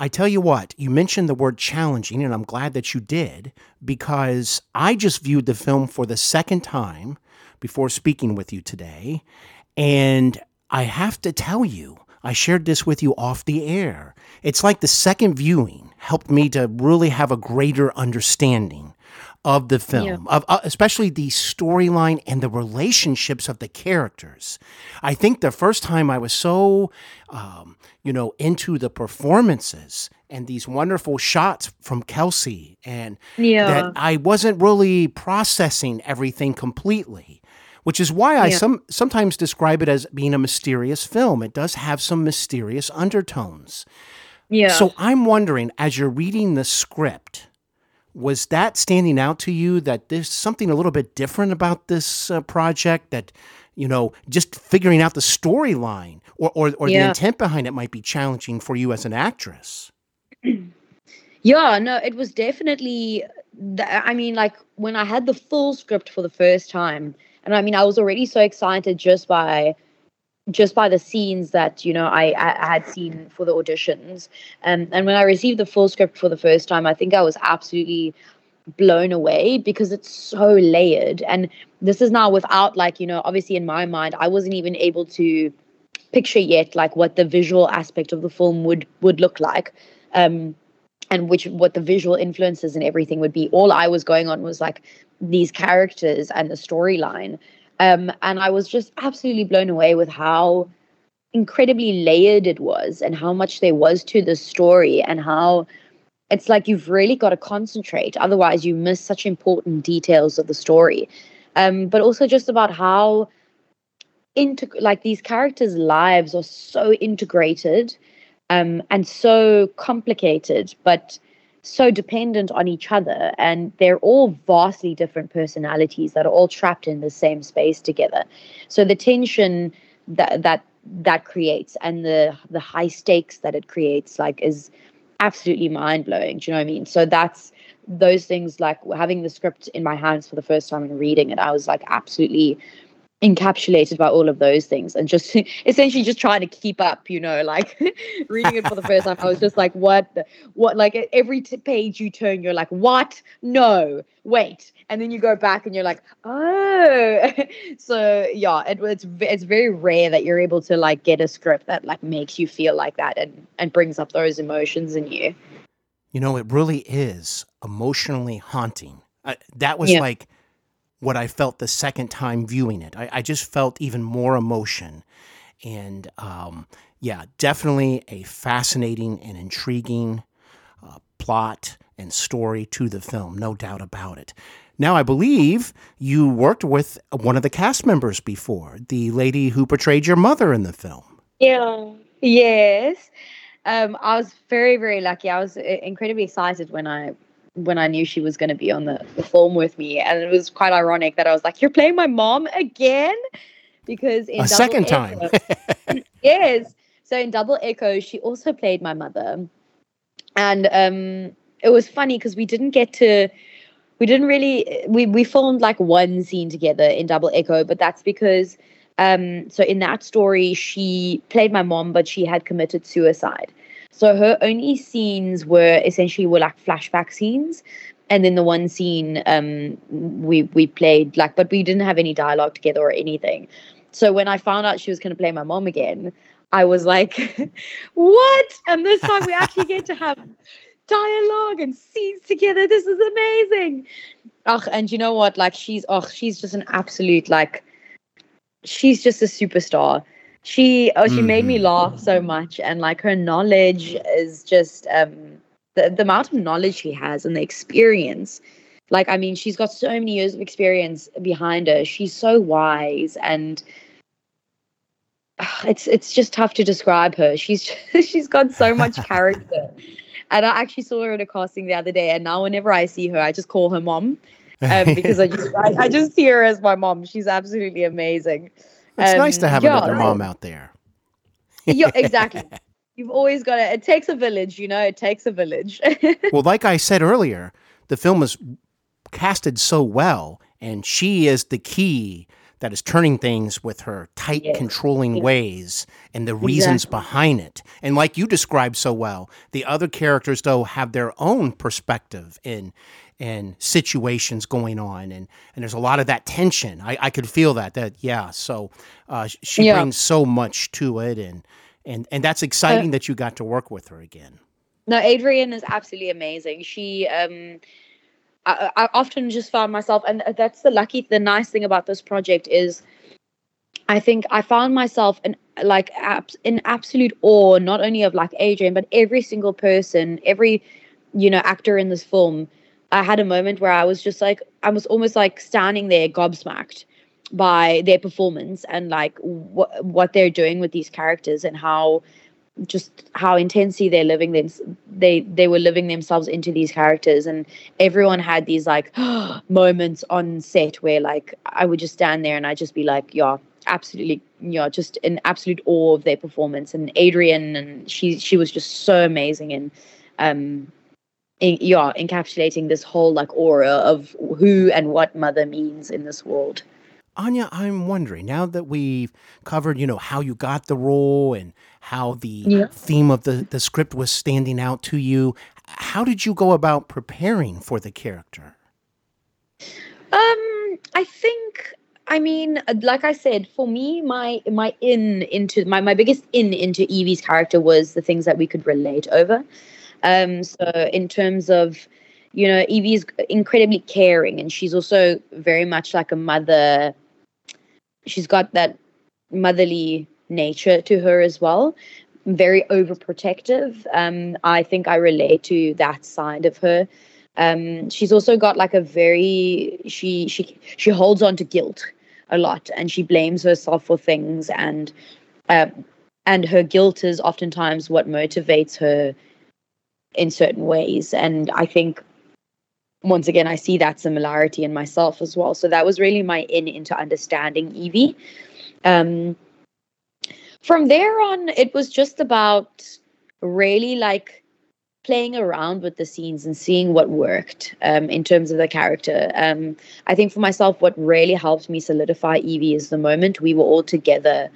I tell you what, you mentioned the word challenging, and I'm glad that you did because I just viewed the film for the second time before speaking with you today. And I have to tell you, I shared this with you off the air. It's like the second viewing helped me to really have a greater understanding of the film, Yeah. of uh, especially the storyline and the relationships of the characters. I think the first time I was so, um, you know, into the performances and these wonderful shots from Kelsey, and Yeah. that I wasn't really processing everything completely. Which is why I Yeah. some sometimes describe it as being a mysterious film. It does have some mysterious undertones. Yeah. So I'm wondering, as you're reading the script, was that standing out to you that there's something a little bit different about this uh, project that, you know, just figuring out the storyline or, or, or the intent behind it might be challenging for you as an actress? Yeah, no, it was definitely. th- I mean, like when I had the full script for the first time, and I mean, I was already so excited just by just by the scenes that you know I, I had seen for the auditions. Um, and when i received the full script for the first time i think i was absolutely blown away because it's so layered. And this is now without like you know obviously in my mind i wasn't even able to picture yet like what the visual aspect of the film would would look like um and which what the visual influences and everything would be. All i was going on was like these characters and the storyline um, and I was just absolutely blown away with how incredibly layered it was and how much there was to the story and how it's like you've really got to concentrate. Otherwise, you miss such important details of the story. Um, but also just about how into like these characters' lives are so integrated um, and so complicated, but so dependent on each other and they're all vastly different personalities that are all trapped in the same space together. So the tension that that that creates and the the high stakes that it creates like is absolutely mind blowing do you know what i mean? So that's those things like having the script in my hands for the first time and reading it i was like absolutely encapsulated by all of those things and just essentially just trying to keep up you know like reading it for the first time. I was just like what the, what like every t- page you turn you're like what? No wait. And then you go back and you're like oh. So yeah it, it's it's very rare that you're able to like get a script that like makes you feel like that and and brings up those emotions in you. You know it really is emotionally haunting. Uh, that was Yeah. like what I felt the second time viewing it. I, I just felt even more emotion. And um, yeah, definitely a fascinating and intriguing uh, plot and story to the film, no doubt about it. Now, I believe you worked with one of the cast members before, the lady who portrayed your mother in the film. Yeah. Yes. Um, I was very, very lucky. I was incredibly excited when I when I knew she was going to be on the, the film with me, and it was quite ironic that I was like, "You're playing my mom again," because in A Double second time. Yes. So in Double Echo, she also played my mother, and um, it was funny because we didn't get to. We didn't really we we filmed like one scene together in Double Echo, but that's because um so in that story she played my mom but she had committed suicide. So her only scenes were essentially were like flashback scenes. And then the one scene um we we played like but we didn't have any dialogue together or anything. So when I found out she was gonna play my mom again, I was like, what? And this time we actually get to have dialogue and scenes together. This is amazing. Oh, and you know what? Like she's oh, she's just an absolute like she's just a superstar. She oh she made me laugh so much and like her knowledge is just um the, the amount of knowledge she has and the experience. Like I mean she's got so many years of experience behind her. She's so wise and it's it's just tough to describe her. She's she's got so much character. And I actually saw her at a casting the other day, and now whenever I see her, I just call her mom um, because I just I, I just see her as my mom. She's absolutely amazing. It's Um, nice to have yeah, another I- mom out there. yeah, exactly. You've always got to. It takes a village, you know. It takes a village. well, like I said earlier, the film is casted so well, and she is the key that is turning things with her tight, Yes. controlling Yes. ways and the reasons Exactly. behind it. And like you described so well, the other characters though have their own perspective in and situations going on and and there's a lot of that tension i, I could feel that that yeah so uh, she Yeah. brings so much to it and and and that's exciting that you got to work with her again No, Adrienne is absolutely amazing. She, um, I, I often just found myself, and that's the lucky, the nice thing about this project is, I think I found myself in like abs- in absolute awe, not only of like Adrienne, but every single person, every, you know, actor in this film. I had a moment where I was just like, I was almost like standing there gobsmacked by their performance and like what what they're doing with these characters and how just how intensely they're living them they they were living themselves into these characters. And everyone had these like moments on set where like I would just stand there and I'd just be like yeah absolutely yeah just in absolute awe of their performance. And Adrienne and she she was just so amazing and um in, yeah encapsulating this whole like aura of who and what mother means in this world Anja, I'm wondering now that we've covered, you know, how you got the role and how the Yeah. theme of the, the script was standing out to you, how did you go about preparing for the character? Um, I think I mean, like I said, for me, my my in into my my biggest in into Evie's character was the things that we could relate over. Um, so in terms of, you know, Evie is incredibly caring, and she's also very much like a mother. She's got that motherly nature to her as well. Very overprotective. Um, I think I relate to that side of her. Um, she's also got like a very she she she holds on to guilt a lot, and she blames herself for things, and um, and her guilt is oftentimes what motivates her in certain ways. And I think once again, I see that similarity in myself as well. So that was really my in into understanding Evie. Um, from there on, it was just about really like playing around with the scenes and seeing what worked um, in terms of the character. Um, I think for myself, what really helped me solidify Evie is the moment we were all together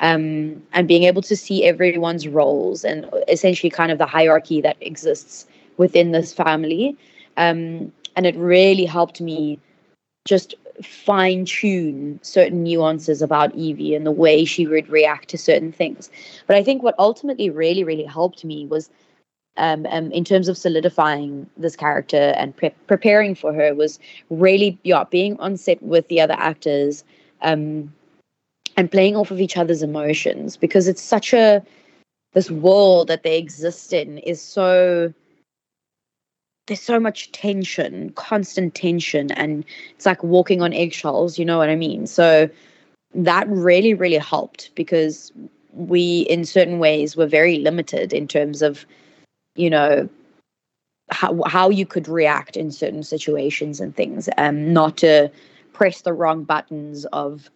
um, and being able to see everyone's roles and essentially kind of the hierarchy that exists within this family. Um, and it really helped me just fine tune certain nuances about Evie and the way she would react to certain things. But I think what ultimately really, really helped me was um, um, in terms of solidifying this character and pre- preparing for her was really yeah being on set with the other actors um, and playing off of each other's emotions because it's such a this world that they exist in is so there's so much tension constant tension and it's like walking on eggshells you know what i mean? So that really really helped because we in certain ways were very limited in terms of you know how how you could react in certain situations and things um not to press the wrong buttons of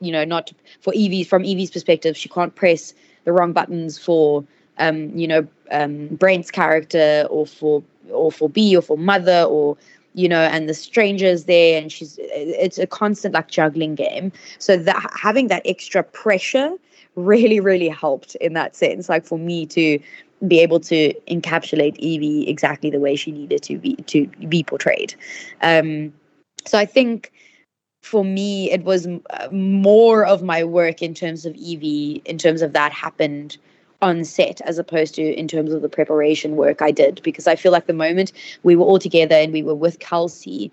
you know not for Evie from Evie's perspective she can't press the wrong buttons for um you know um Brent's character or for or for Bee or for mother or you know and the strangers there and she's it's a constant like juggling game so that having that extra pressure really really helped in that sense like for me to be able to encapsulate Evie exactly the way she needed to be to be portrayed. Um, so I think for me it was uh, more of my work in terms of Evie, in terms of that happened on set as opposed to in terms of the preparation work I did because I feel like the moment we were all together and we were with Kelsey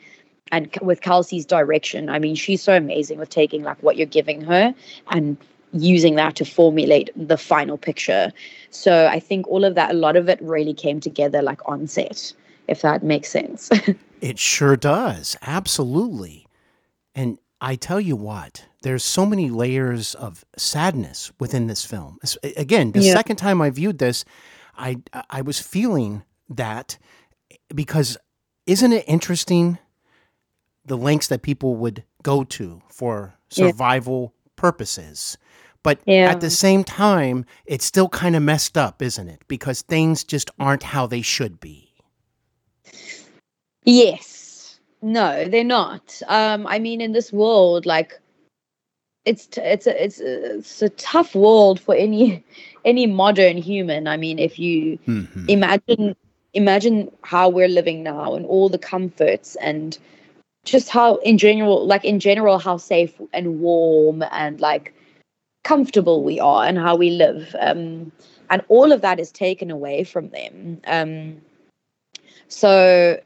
and with Kelsey's direction, I mean she's so amazing with taking like what you're giving her and using that to formulate the final picture. So I think all of that, a lot of it really came together like on set, if that makes sense. it sure does. Absolutely. And I tell you what, there's so many layers of sadness within this film. Again, the Yeah. second time I viewed this, I I was feeling that because isn't it interesting the lengths that people would go to for Yeah. survival purposes? But Yeah. at the same time, it's still kind of messed up, isn't it? Because things just aren't how they should be. yes. No, they're not. Um, I mean, in this world, like it's t- it's a it's a, it's a tough world for any any modern human. I mean, if you Mhm. imagine imagine how we're living now and all the comforts and just how in general like in general how safe and warm and like comfortable we are and how we live um and all of that is taken away from them um so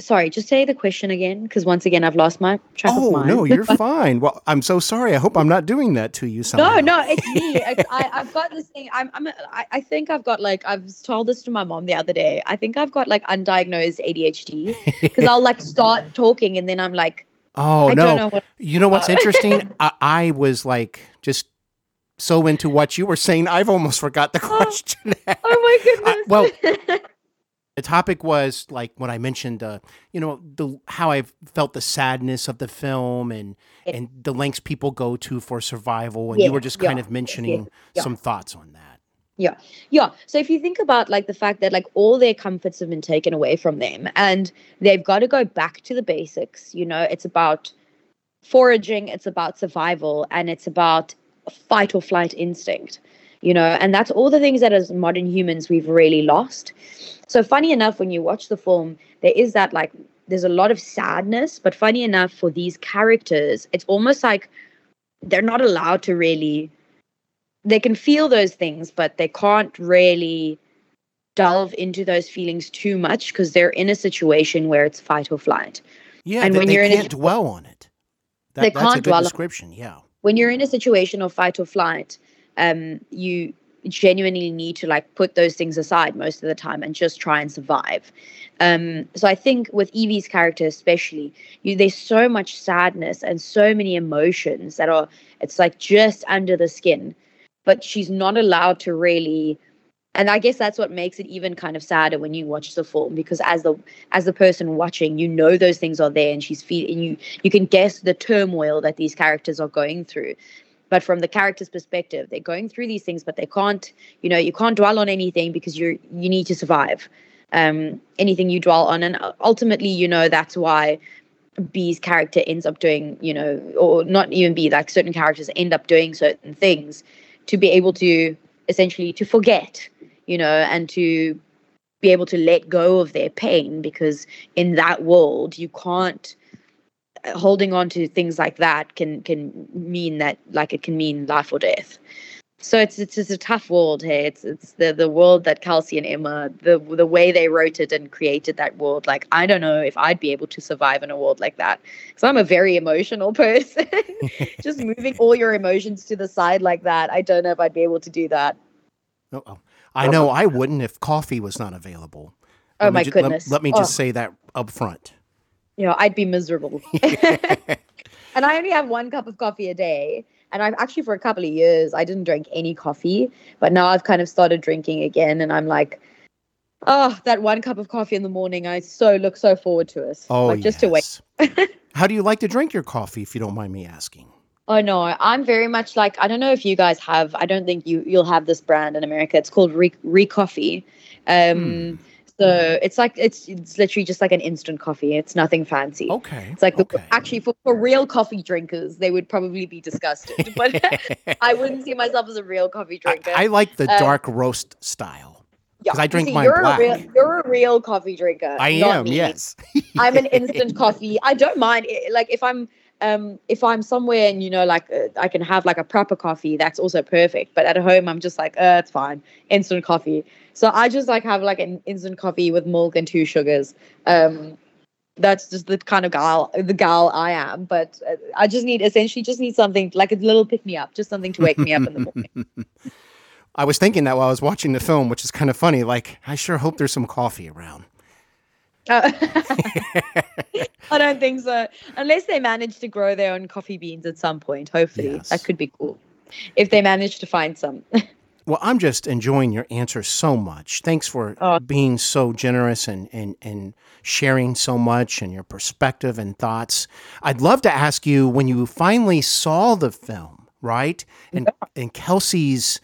sorry just say the question again because once again i've lost my track of oh, mind. Oh, no, you're fine. Well, I'm so sorry. I hope I'm not doing that to you somehow. No, no, it's me. I, I, I've got this thing. I'm, I'm, a- I, I think I've got like, I've told this to my mom the other day. I think I've got like undiagnosed ADHD because I'll like start talking and then I'm like, Oh I no! don't know what- you know what's interesting? I, I was like just so into what you were saying, I've almost forgot the oh, question. oh my goodness. well, the topic was like when I mentioned, uh, you know, the how I felt the sadness of the film and and the lengths people go to for survival, and you were just kind yeah, of mentioning yeah. some thoughts on that. Yeah. Yeah. So if you think about like the fact that like all their comforts have been taken away from them and they've got to go back to the basics, you know, it's about foraging, it's about survival, and it's about fight or flight instinct. You know, and that's all the things that as modern humans we've really lost. So funny enough, when you watch the film, there is that like there's a lot of sadness, but funny enough for these characters, it's almost like they're not allowed to really they can feel those things, but they can't really delve into those feelings too much because they're in a situation where it's fight or flight. Yeah, and when they you're can't in a, dwell on it. That, they can't dwell description. Yeah. When you're in a situation of fight or flight, um, you genuinely need to like put those things aside most of the time and just try and survive. Um, so I think with Evie's character especially, you there's so much sadness and so many emotions that are it's like just under the skin, but she's not allowed to really and I guess that's what makes it even kind of sadder when you watch the film because as the as the person watching, you know those things are there and she's feeling you you can guess the turmoil that these characters are going through but from the character's perspective they're going through these things but they can't you know you can't dwell on anything because you're you need to survive. Um, anything you dwell on. And ultimately you know that's why Bee's character ends up doing you know or not even Bee like certain characters end up doing certain things to be able to essentially to forget you know and to be able to let go of their pain because in that world you can't holding on to things like that can can mean that like it can mean life or death. So it's it's just a tough world here it's it's the the world that kelsey and emma the the way they wrote it and created that world like i don't know if i'd be able to survive in a world like that. Because i'm a very emotional person. Just moving all your emotions to the side like that i don't know if i'd be able to do that. Oh i know i wouldn't if coffee was not available. Oh let my ju- goodness. let, let me oh. just oh. say that up front you know, I'd be miserable. and I only have one cup of coffee a day. And I've actually, for a couple of years, I didn't drink any coffee. But now I've kind of started drinking again. And I'm like, oh, that one cup of coffee in the morning, I so look so forward to it. Oh, like, just yes. to wait. How do you like to drink your coffee, if you don't mind me asking? Oh no, I'm very much like I don't know if you guys have. I don't think you you'll have this brand in America. It's called Re, Ricoffy. Um, hmm. So it's like it's it's literally just like an instant coffee. It's nothing fancy. Okay. It's like okay. The, actually for, for real coffee drinkers, they would probably be disgusted. But I wouldn't see myself as a real coffee drinker. I, I like the um, dark roast style. Yeah, I drink see, mine you're black. A real, you're a real coffee drinker. I am. Me. Yes. I'm an instant coffee. I don't mind. It, like if I'm um if I'm somewhere and you know like uh, I can have like a proper coffee, that's also perfect. But at home, I'm just like, uh, it's fine, instant coffee. So I just like have like an instant coffee with milk and two sugars. Um, that's just the kind of gal the gal I am. But uh, I just need essentially just need something like a little pick me up, just something to wake me up in the morning. I was thinking that while I was watching the film, which is kind of funny. Like I sure hope there's some coffee around. Uh, I don't think so. Unless they manage to grow their own coffee beans at some point, hopefully. Yes. That could be cool. If they manage to find some. Well, I'm just enjoying your answer so much. Thanks for oh. being so generous and, and, and sharing so much and your perspective and thoughts. I'd love to ask you when you finally saw the film, right? And, and Kelsey's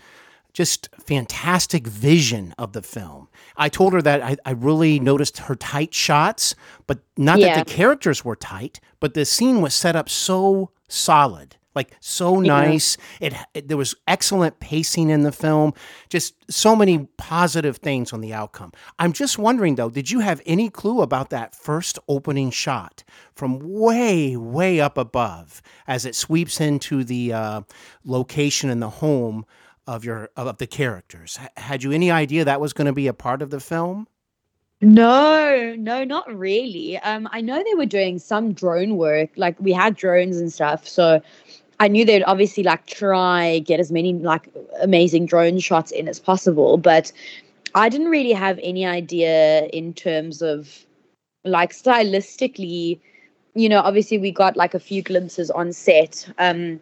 just fantastic vision of the film. I told her that I, I really noticed her tight shots, but not yeah. that the characters were tight, but the scene was set up so solid like so nice. It, it, there was excellent pacing in the film. Just so many positive things on the outcome. I'm just wondering though, did you have any clue about that first opening shot from way way up above as it sweeps into the uh, location and the home of your of the characters? H- had you any idea that was going to be a part of the film? No, no, not really. Um, I know they were doing some drone work, like we had drones and stuff. So I knew they'd obviously like try get as many like amazing drone shots in as possible, but I didn't really have any idea in terms of like stylistically, you know, obviously we got like a few glimpses on set. Um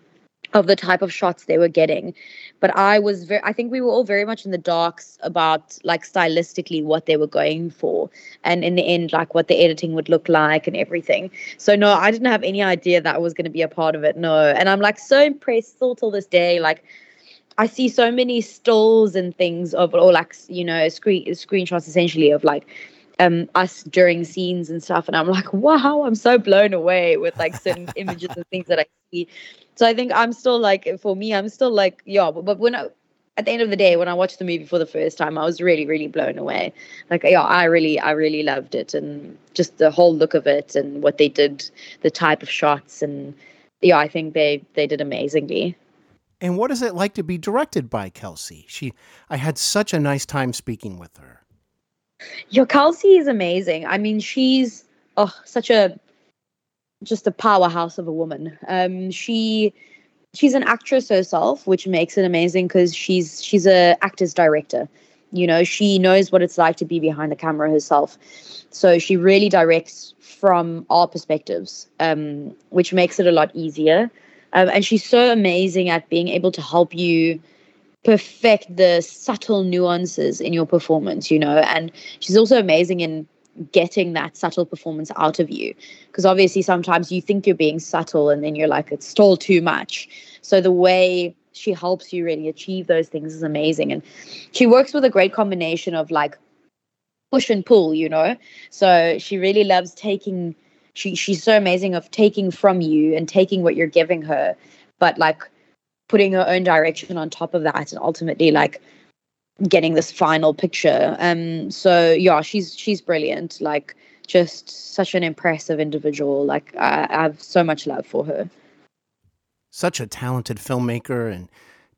of the type of shots they were getting. But I was very, I think we were all very much in the darks about like stylistically what they were going for. And in the end, like what the editing would look like and everything. So, no, I didn't have any idea that I was going to be a part of it. No. And I'm like so impressed still till this day. Like, I see so many stills and things of, or like, you know, screen screenshots essentially of like um us during scenes and stuff and i'm like wow i'm so blown away with like certain images and things that i see so i think i'm still like for me i'm still like yeah but, but when i at the end of the day when i watched the movie for the first time i was really really blown away. Like yeah i really i really loved it and just the whole look of it and what they did the type of shots and yeah i think they they did amazingly. And what is it like to be directed by kelsey? She i had such a nice time speaking with her. Your Kelsey is amazing. I mean, she's oh such a just a powerhouse of a woman. Um, she she's an actress herself, which makes it amazing because she's she's a actor's director. You know, she knows what it's like to be behind the camera herself. So she really directs from our perspectives, um, which makes it a lot easier. Um, and she's so amazing at being able to help you perfect the subtle nuances in your performance, you know, and she's also amazing in getting that subtle performance out of you. Because obviously sometimes you think you're being subtle and then you're like it's still too much. So the way she helps you really achieve those things is amazing. And she works with a great combination of like push and pull you know? So she really loves taking she she's so amazing of taking from you and taking what you're giving her but like putting her own direction on top of that and ultimately like getting this final picture um so yeah she's she's brilliant like just such an impressive individual like I, I have so much love for her such a talented filmmaker and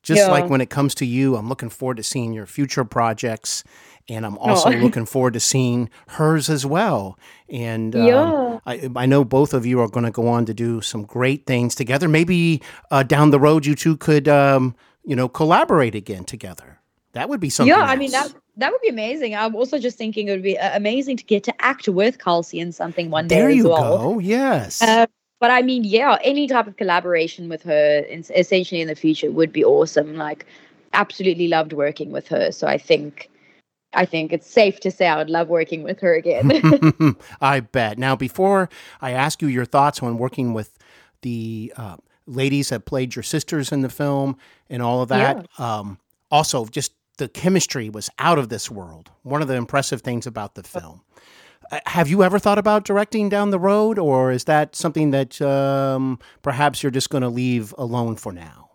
just yeah. like when it comes to you i'm looking forward to seeing your future projects and I'm also oh. looking forward to seeing hers as well. And um, yeah. I, I know both of you are going to go on to do some great things together. Maybe uh, down the road, you two could, um, you know, collaborate again together. That would be something. Yeah, else. I mean that that would be amazing. I'm also just thinking it would be uh, amazing to get to act with Kelsey in something one day there you well. go. Yes. Uh, but I mean, yeah, any type of collaboration with her, in, essentially in the future, would be awesome. Like, absolutely loved working with her. So I think I think it's safe to say I would love working with her again. I bet. Now, before I ask you your thoughts on working with the uh, ladies that played your sisters in the film and all of that, yeah. um, also just the chemistry was out of this world. One of the impressive things about the film. Uh, have you ever thought about directing down the road, or is that something that um, perhaps you're just going to leave alone for now?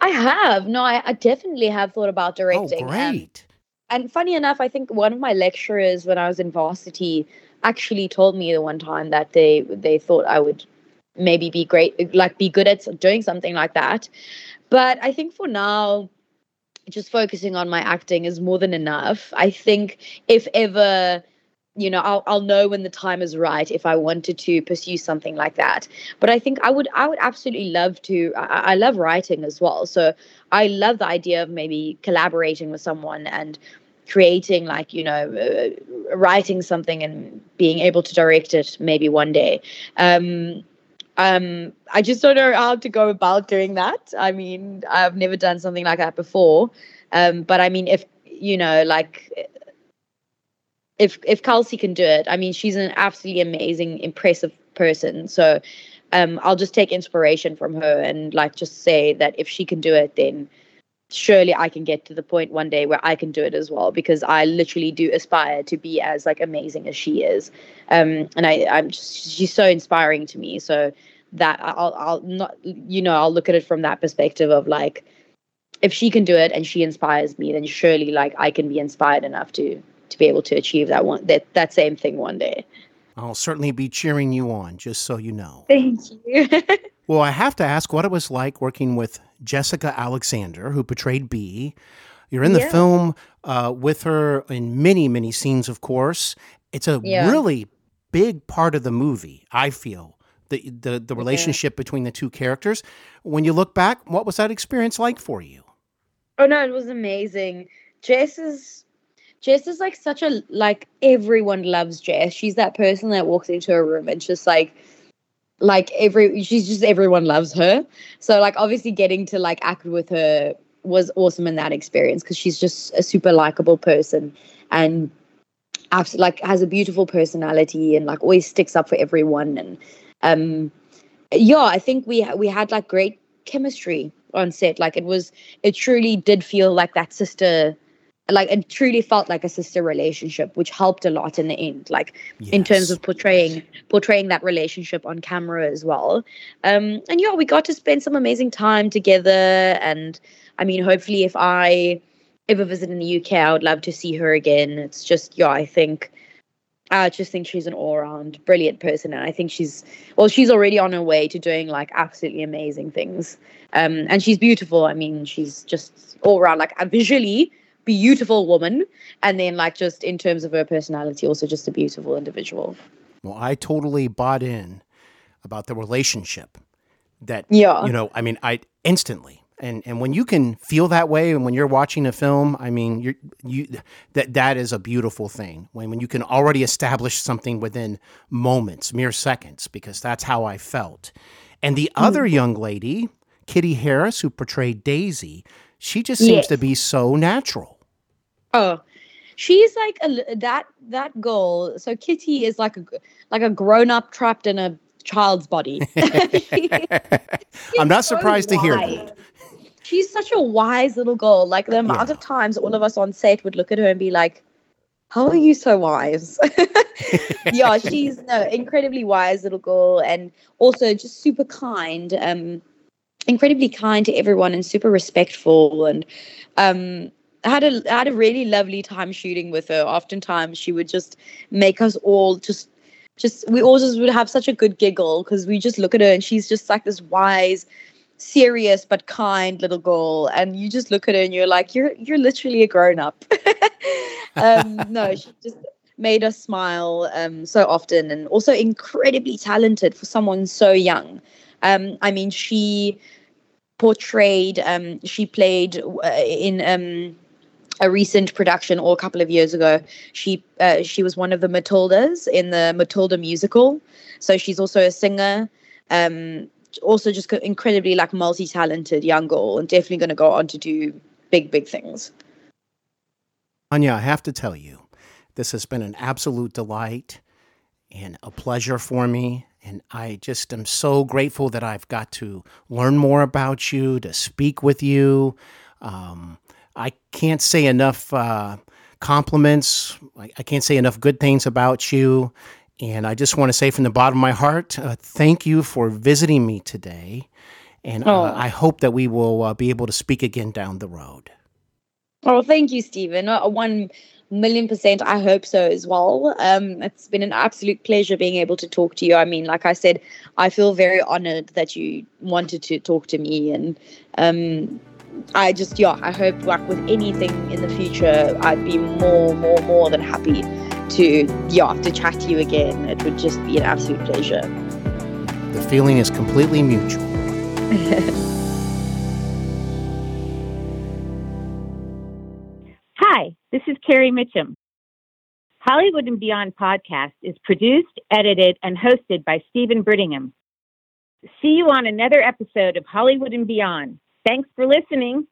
I have. No, I, I definitely have thought about oh, directing. Oh, great and funny enough, I think one of my lecturers when I was in varsity actually told me the one time that they they thought I would maybe be great, like be good at doing something like that. But I think for now, just focusing on my acting is more than enough. I think if ever you know I'll I'll know when the time is right if I wanted to pursue something like that. But I think I would I would absolutely love to. I, I love writing as well, so I love the idea of maybe collaborating with someone and creating like you know uh, writing something and being able to direct it maybe one day um um i just don't know how to go about doing that i mean i've never done something like that before um but i mean if you know like if if kelsey can do it i mean she's an absolutely amazing impressive person so um i'll just take inspiration from her and like just say that if she can do it then surely I can get to the point one day where I can do it as well because I literally do aspire to be as like amazing as she is. Um, and I, I'm just, she's so inspiring to me. So that I'll, I'll not, you know, I'll look at it from that perspective of like, if she can do it and she inspires me, then surely like I can be inspired enough to, to be able to achieve that one, that, that same thing one day. I'll certainly be cheering you on, just so you know. Thank you. well, I have to ask what it was like working with Jessica Alexander, who portrayed Bee. You're in the yeah. film uh, with her in many, many scenes, of course. It's a yeah. really big part of the movie, I feel. The, the, the relationship yeah. between the two characters. When you look back, what was that experience like for you? Oh no, it was amazing. Jess is Jess is like such a like everyone loves Jess. She's that person that walks into a room and just like like every she's just everyone loves her. So like obviously getting to like act with her was awesome in that experience because she's just a super likable person and absolutely like has a beautiful personality and like always sticks up for everyone and um yeah i think we we had like great chemistry on set. Like it was it truly did feel like that sister like it truly felt like a sister relationship which helped a lot in the end like yes. in terms of portraying portraying that relationship on camera as well. Um and yeah we got to spend some amazing time together. And i mean hopefully if i ever visit in the uk i would love to see her again. It's just yeah i think I just think she's an all-around brilliant person, and I think she's well, she's already on her way to doing like absolutely amazing things. Um, and she's beautiful. I mean, she's just all around like a visually beautiful woman and then like just in terms of her personality also just a beautiful individual well i totally bought in about the relationship that yeah you know i mean i instantly and and when you can feel that way and when you're watching a film i mean you you that that is a beautiful thing when when you can already establish something within moments mere seconds because that's how i felt and the mm. other young lady kitty harris who portrayed daisy she just seems yes. to be so natural. Oh, she's like a that that girl. So Kitty is like a like a grown up trapped in a child's body. I'm not surprised to hear that. She's such a wise little girl. Like the amount yeah. of times all of us on set would look at her and be like, "How are you so wise?" yeah, she's no incredibly wise little girl, and also just super kind. Um, incredibly kind to everyone and super respectful and um I had a I had a really lovely time shooting with her. Oftentimes she would just make us all just just we all just would have such a good giggle because we just look at her and she's just like this wise, serious but kind little girl. And you just look at her and you're like, you're you're literally a grown up. um, no, she just made us smile um, so often and also incredibly talented for someone so young. Um, I mean, she portrayed, um, she played uh, in um, a recent production or a couple of years ago. She uh, she was one of the Matildas in the Matilda musical. So she's also a singer. Um, also, just incredibly like multi-talented young girl, and definitely going to go on to do big, big things. Anja, I have to tell you, this has been an absolute delight and a pleasure for me. And I just am so grateful that I've got to learn more about you, to speak with you. Um, I can't say enough uh, compliments. I, I, can't say enough good things about you. And I just want to say from the bottom of my heart, uh, thank you for visiting me today. And uh, oh. I hope that we will uh, be able to speak again down the road. Oh, thank you, Steven. Uh, one million percent i hope so as well um, it's been an absolute pleasure being able to talk to you i mean like i said i feel very honored that you wanted to talk to me and um, i just yeah i hope like with anything in the future i'd be more more more than happy to yeah to chat to you again it would just be an absolute pleasure the feeling is completely mutual Hi, this is Carrie Mitchum. Hollywood and Beyond podcast is produced, edited, and hosted by Steven Brittingham. See you on another episode of Hollywood and Beyond. Thanks for listening.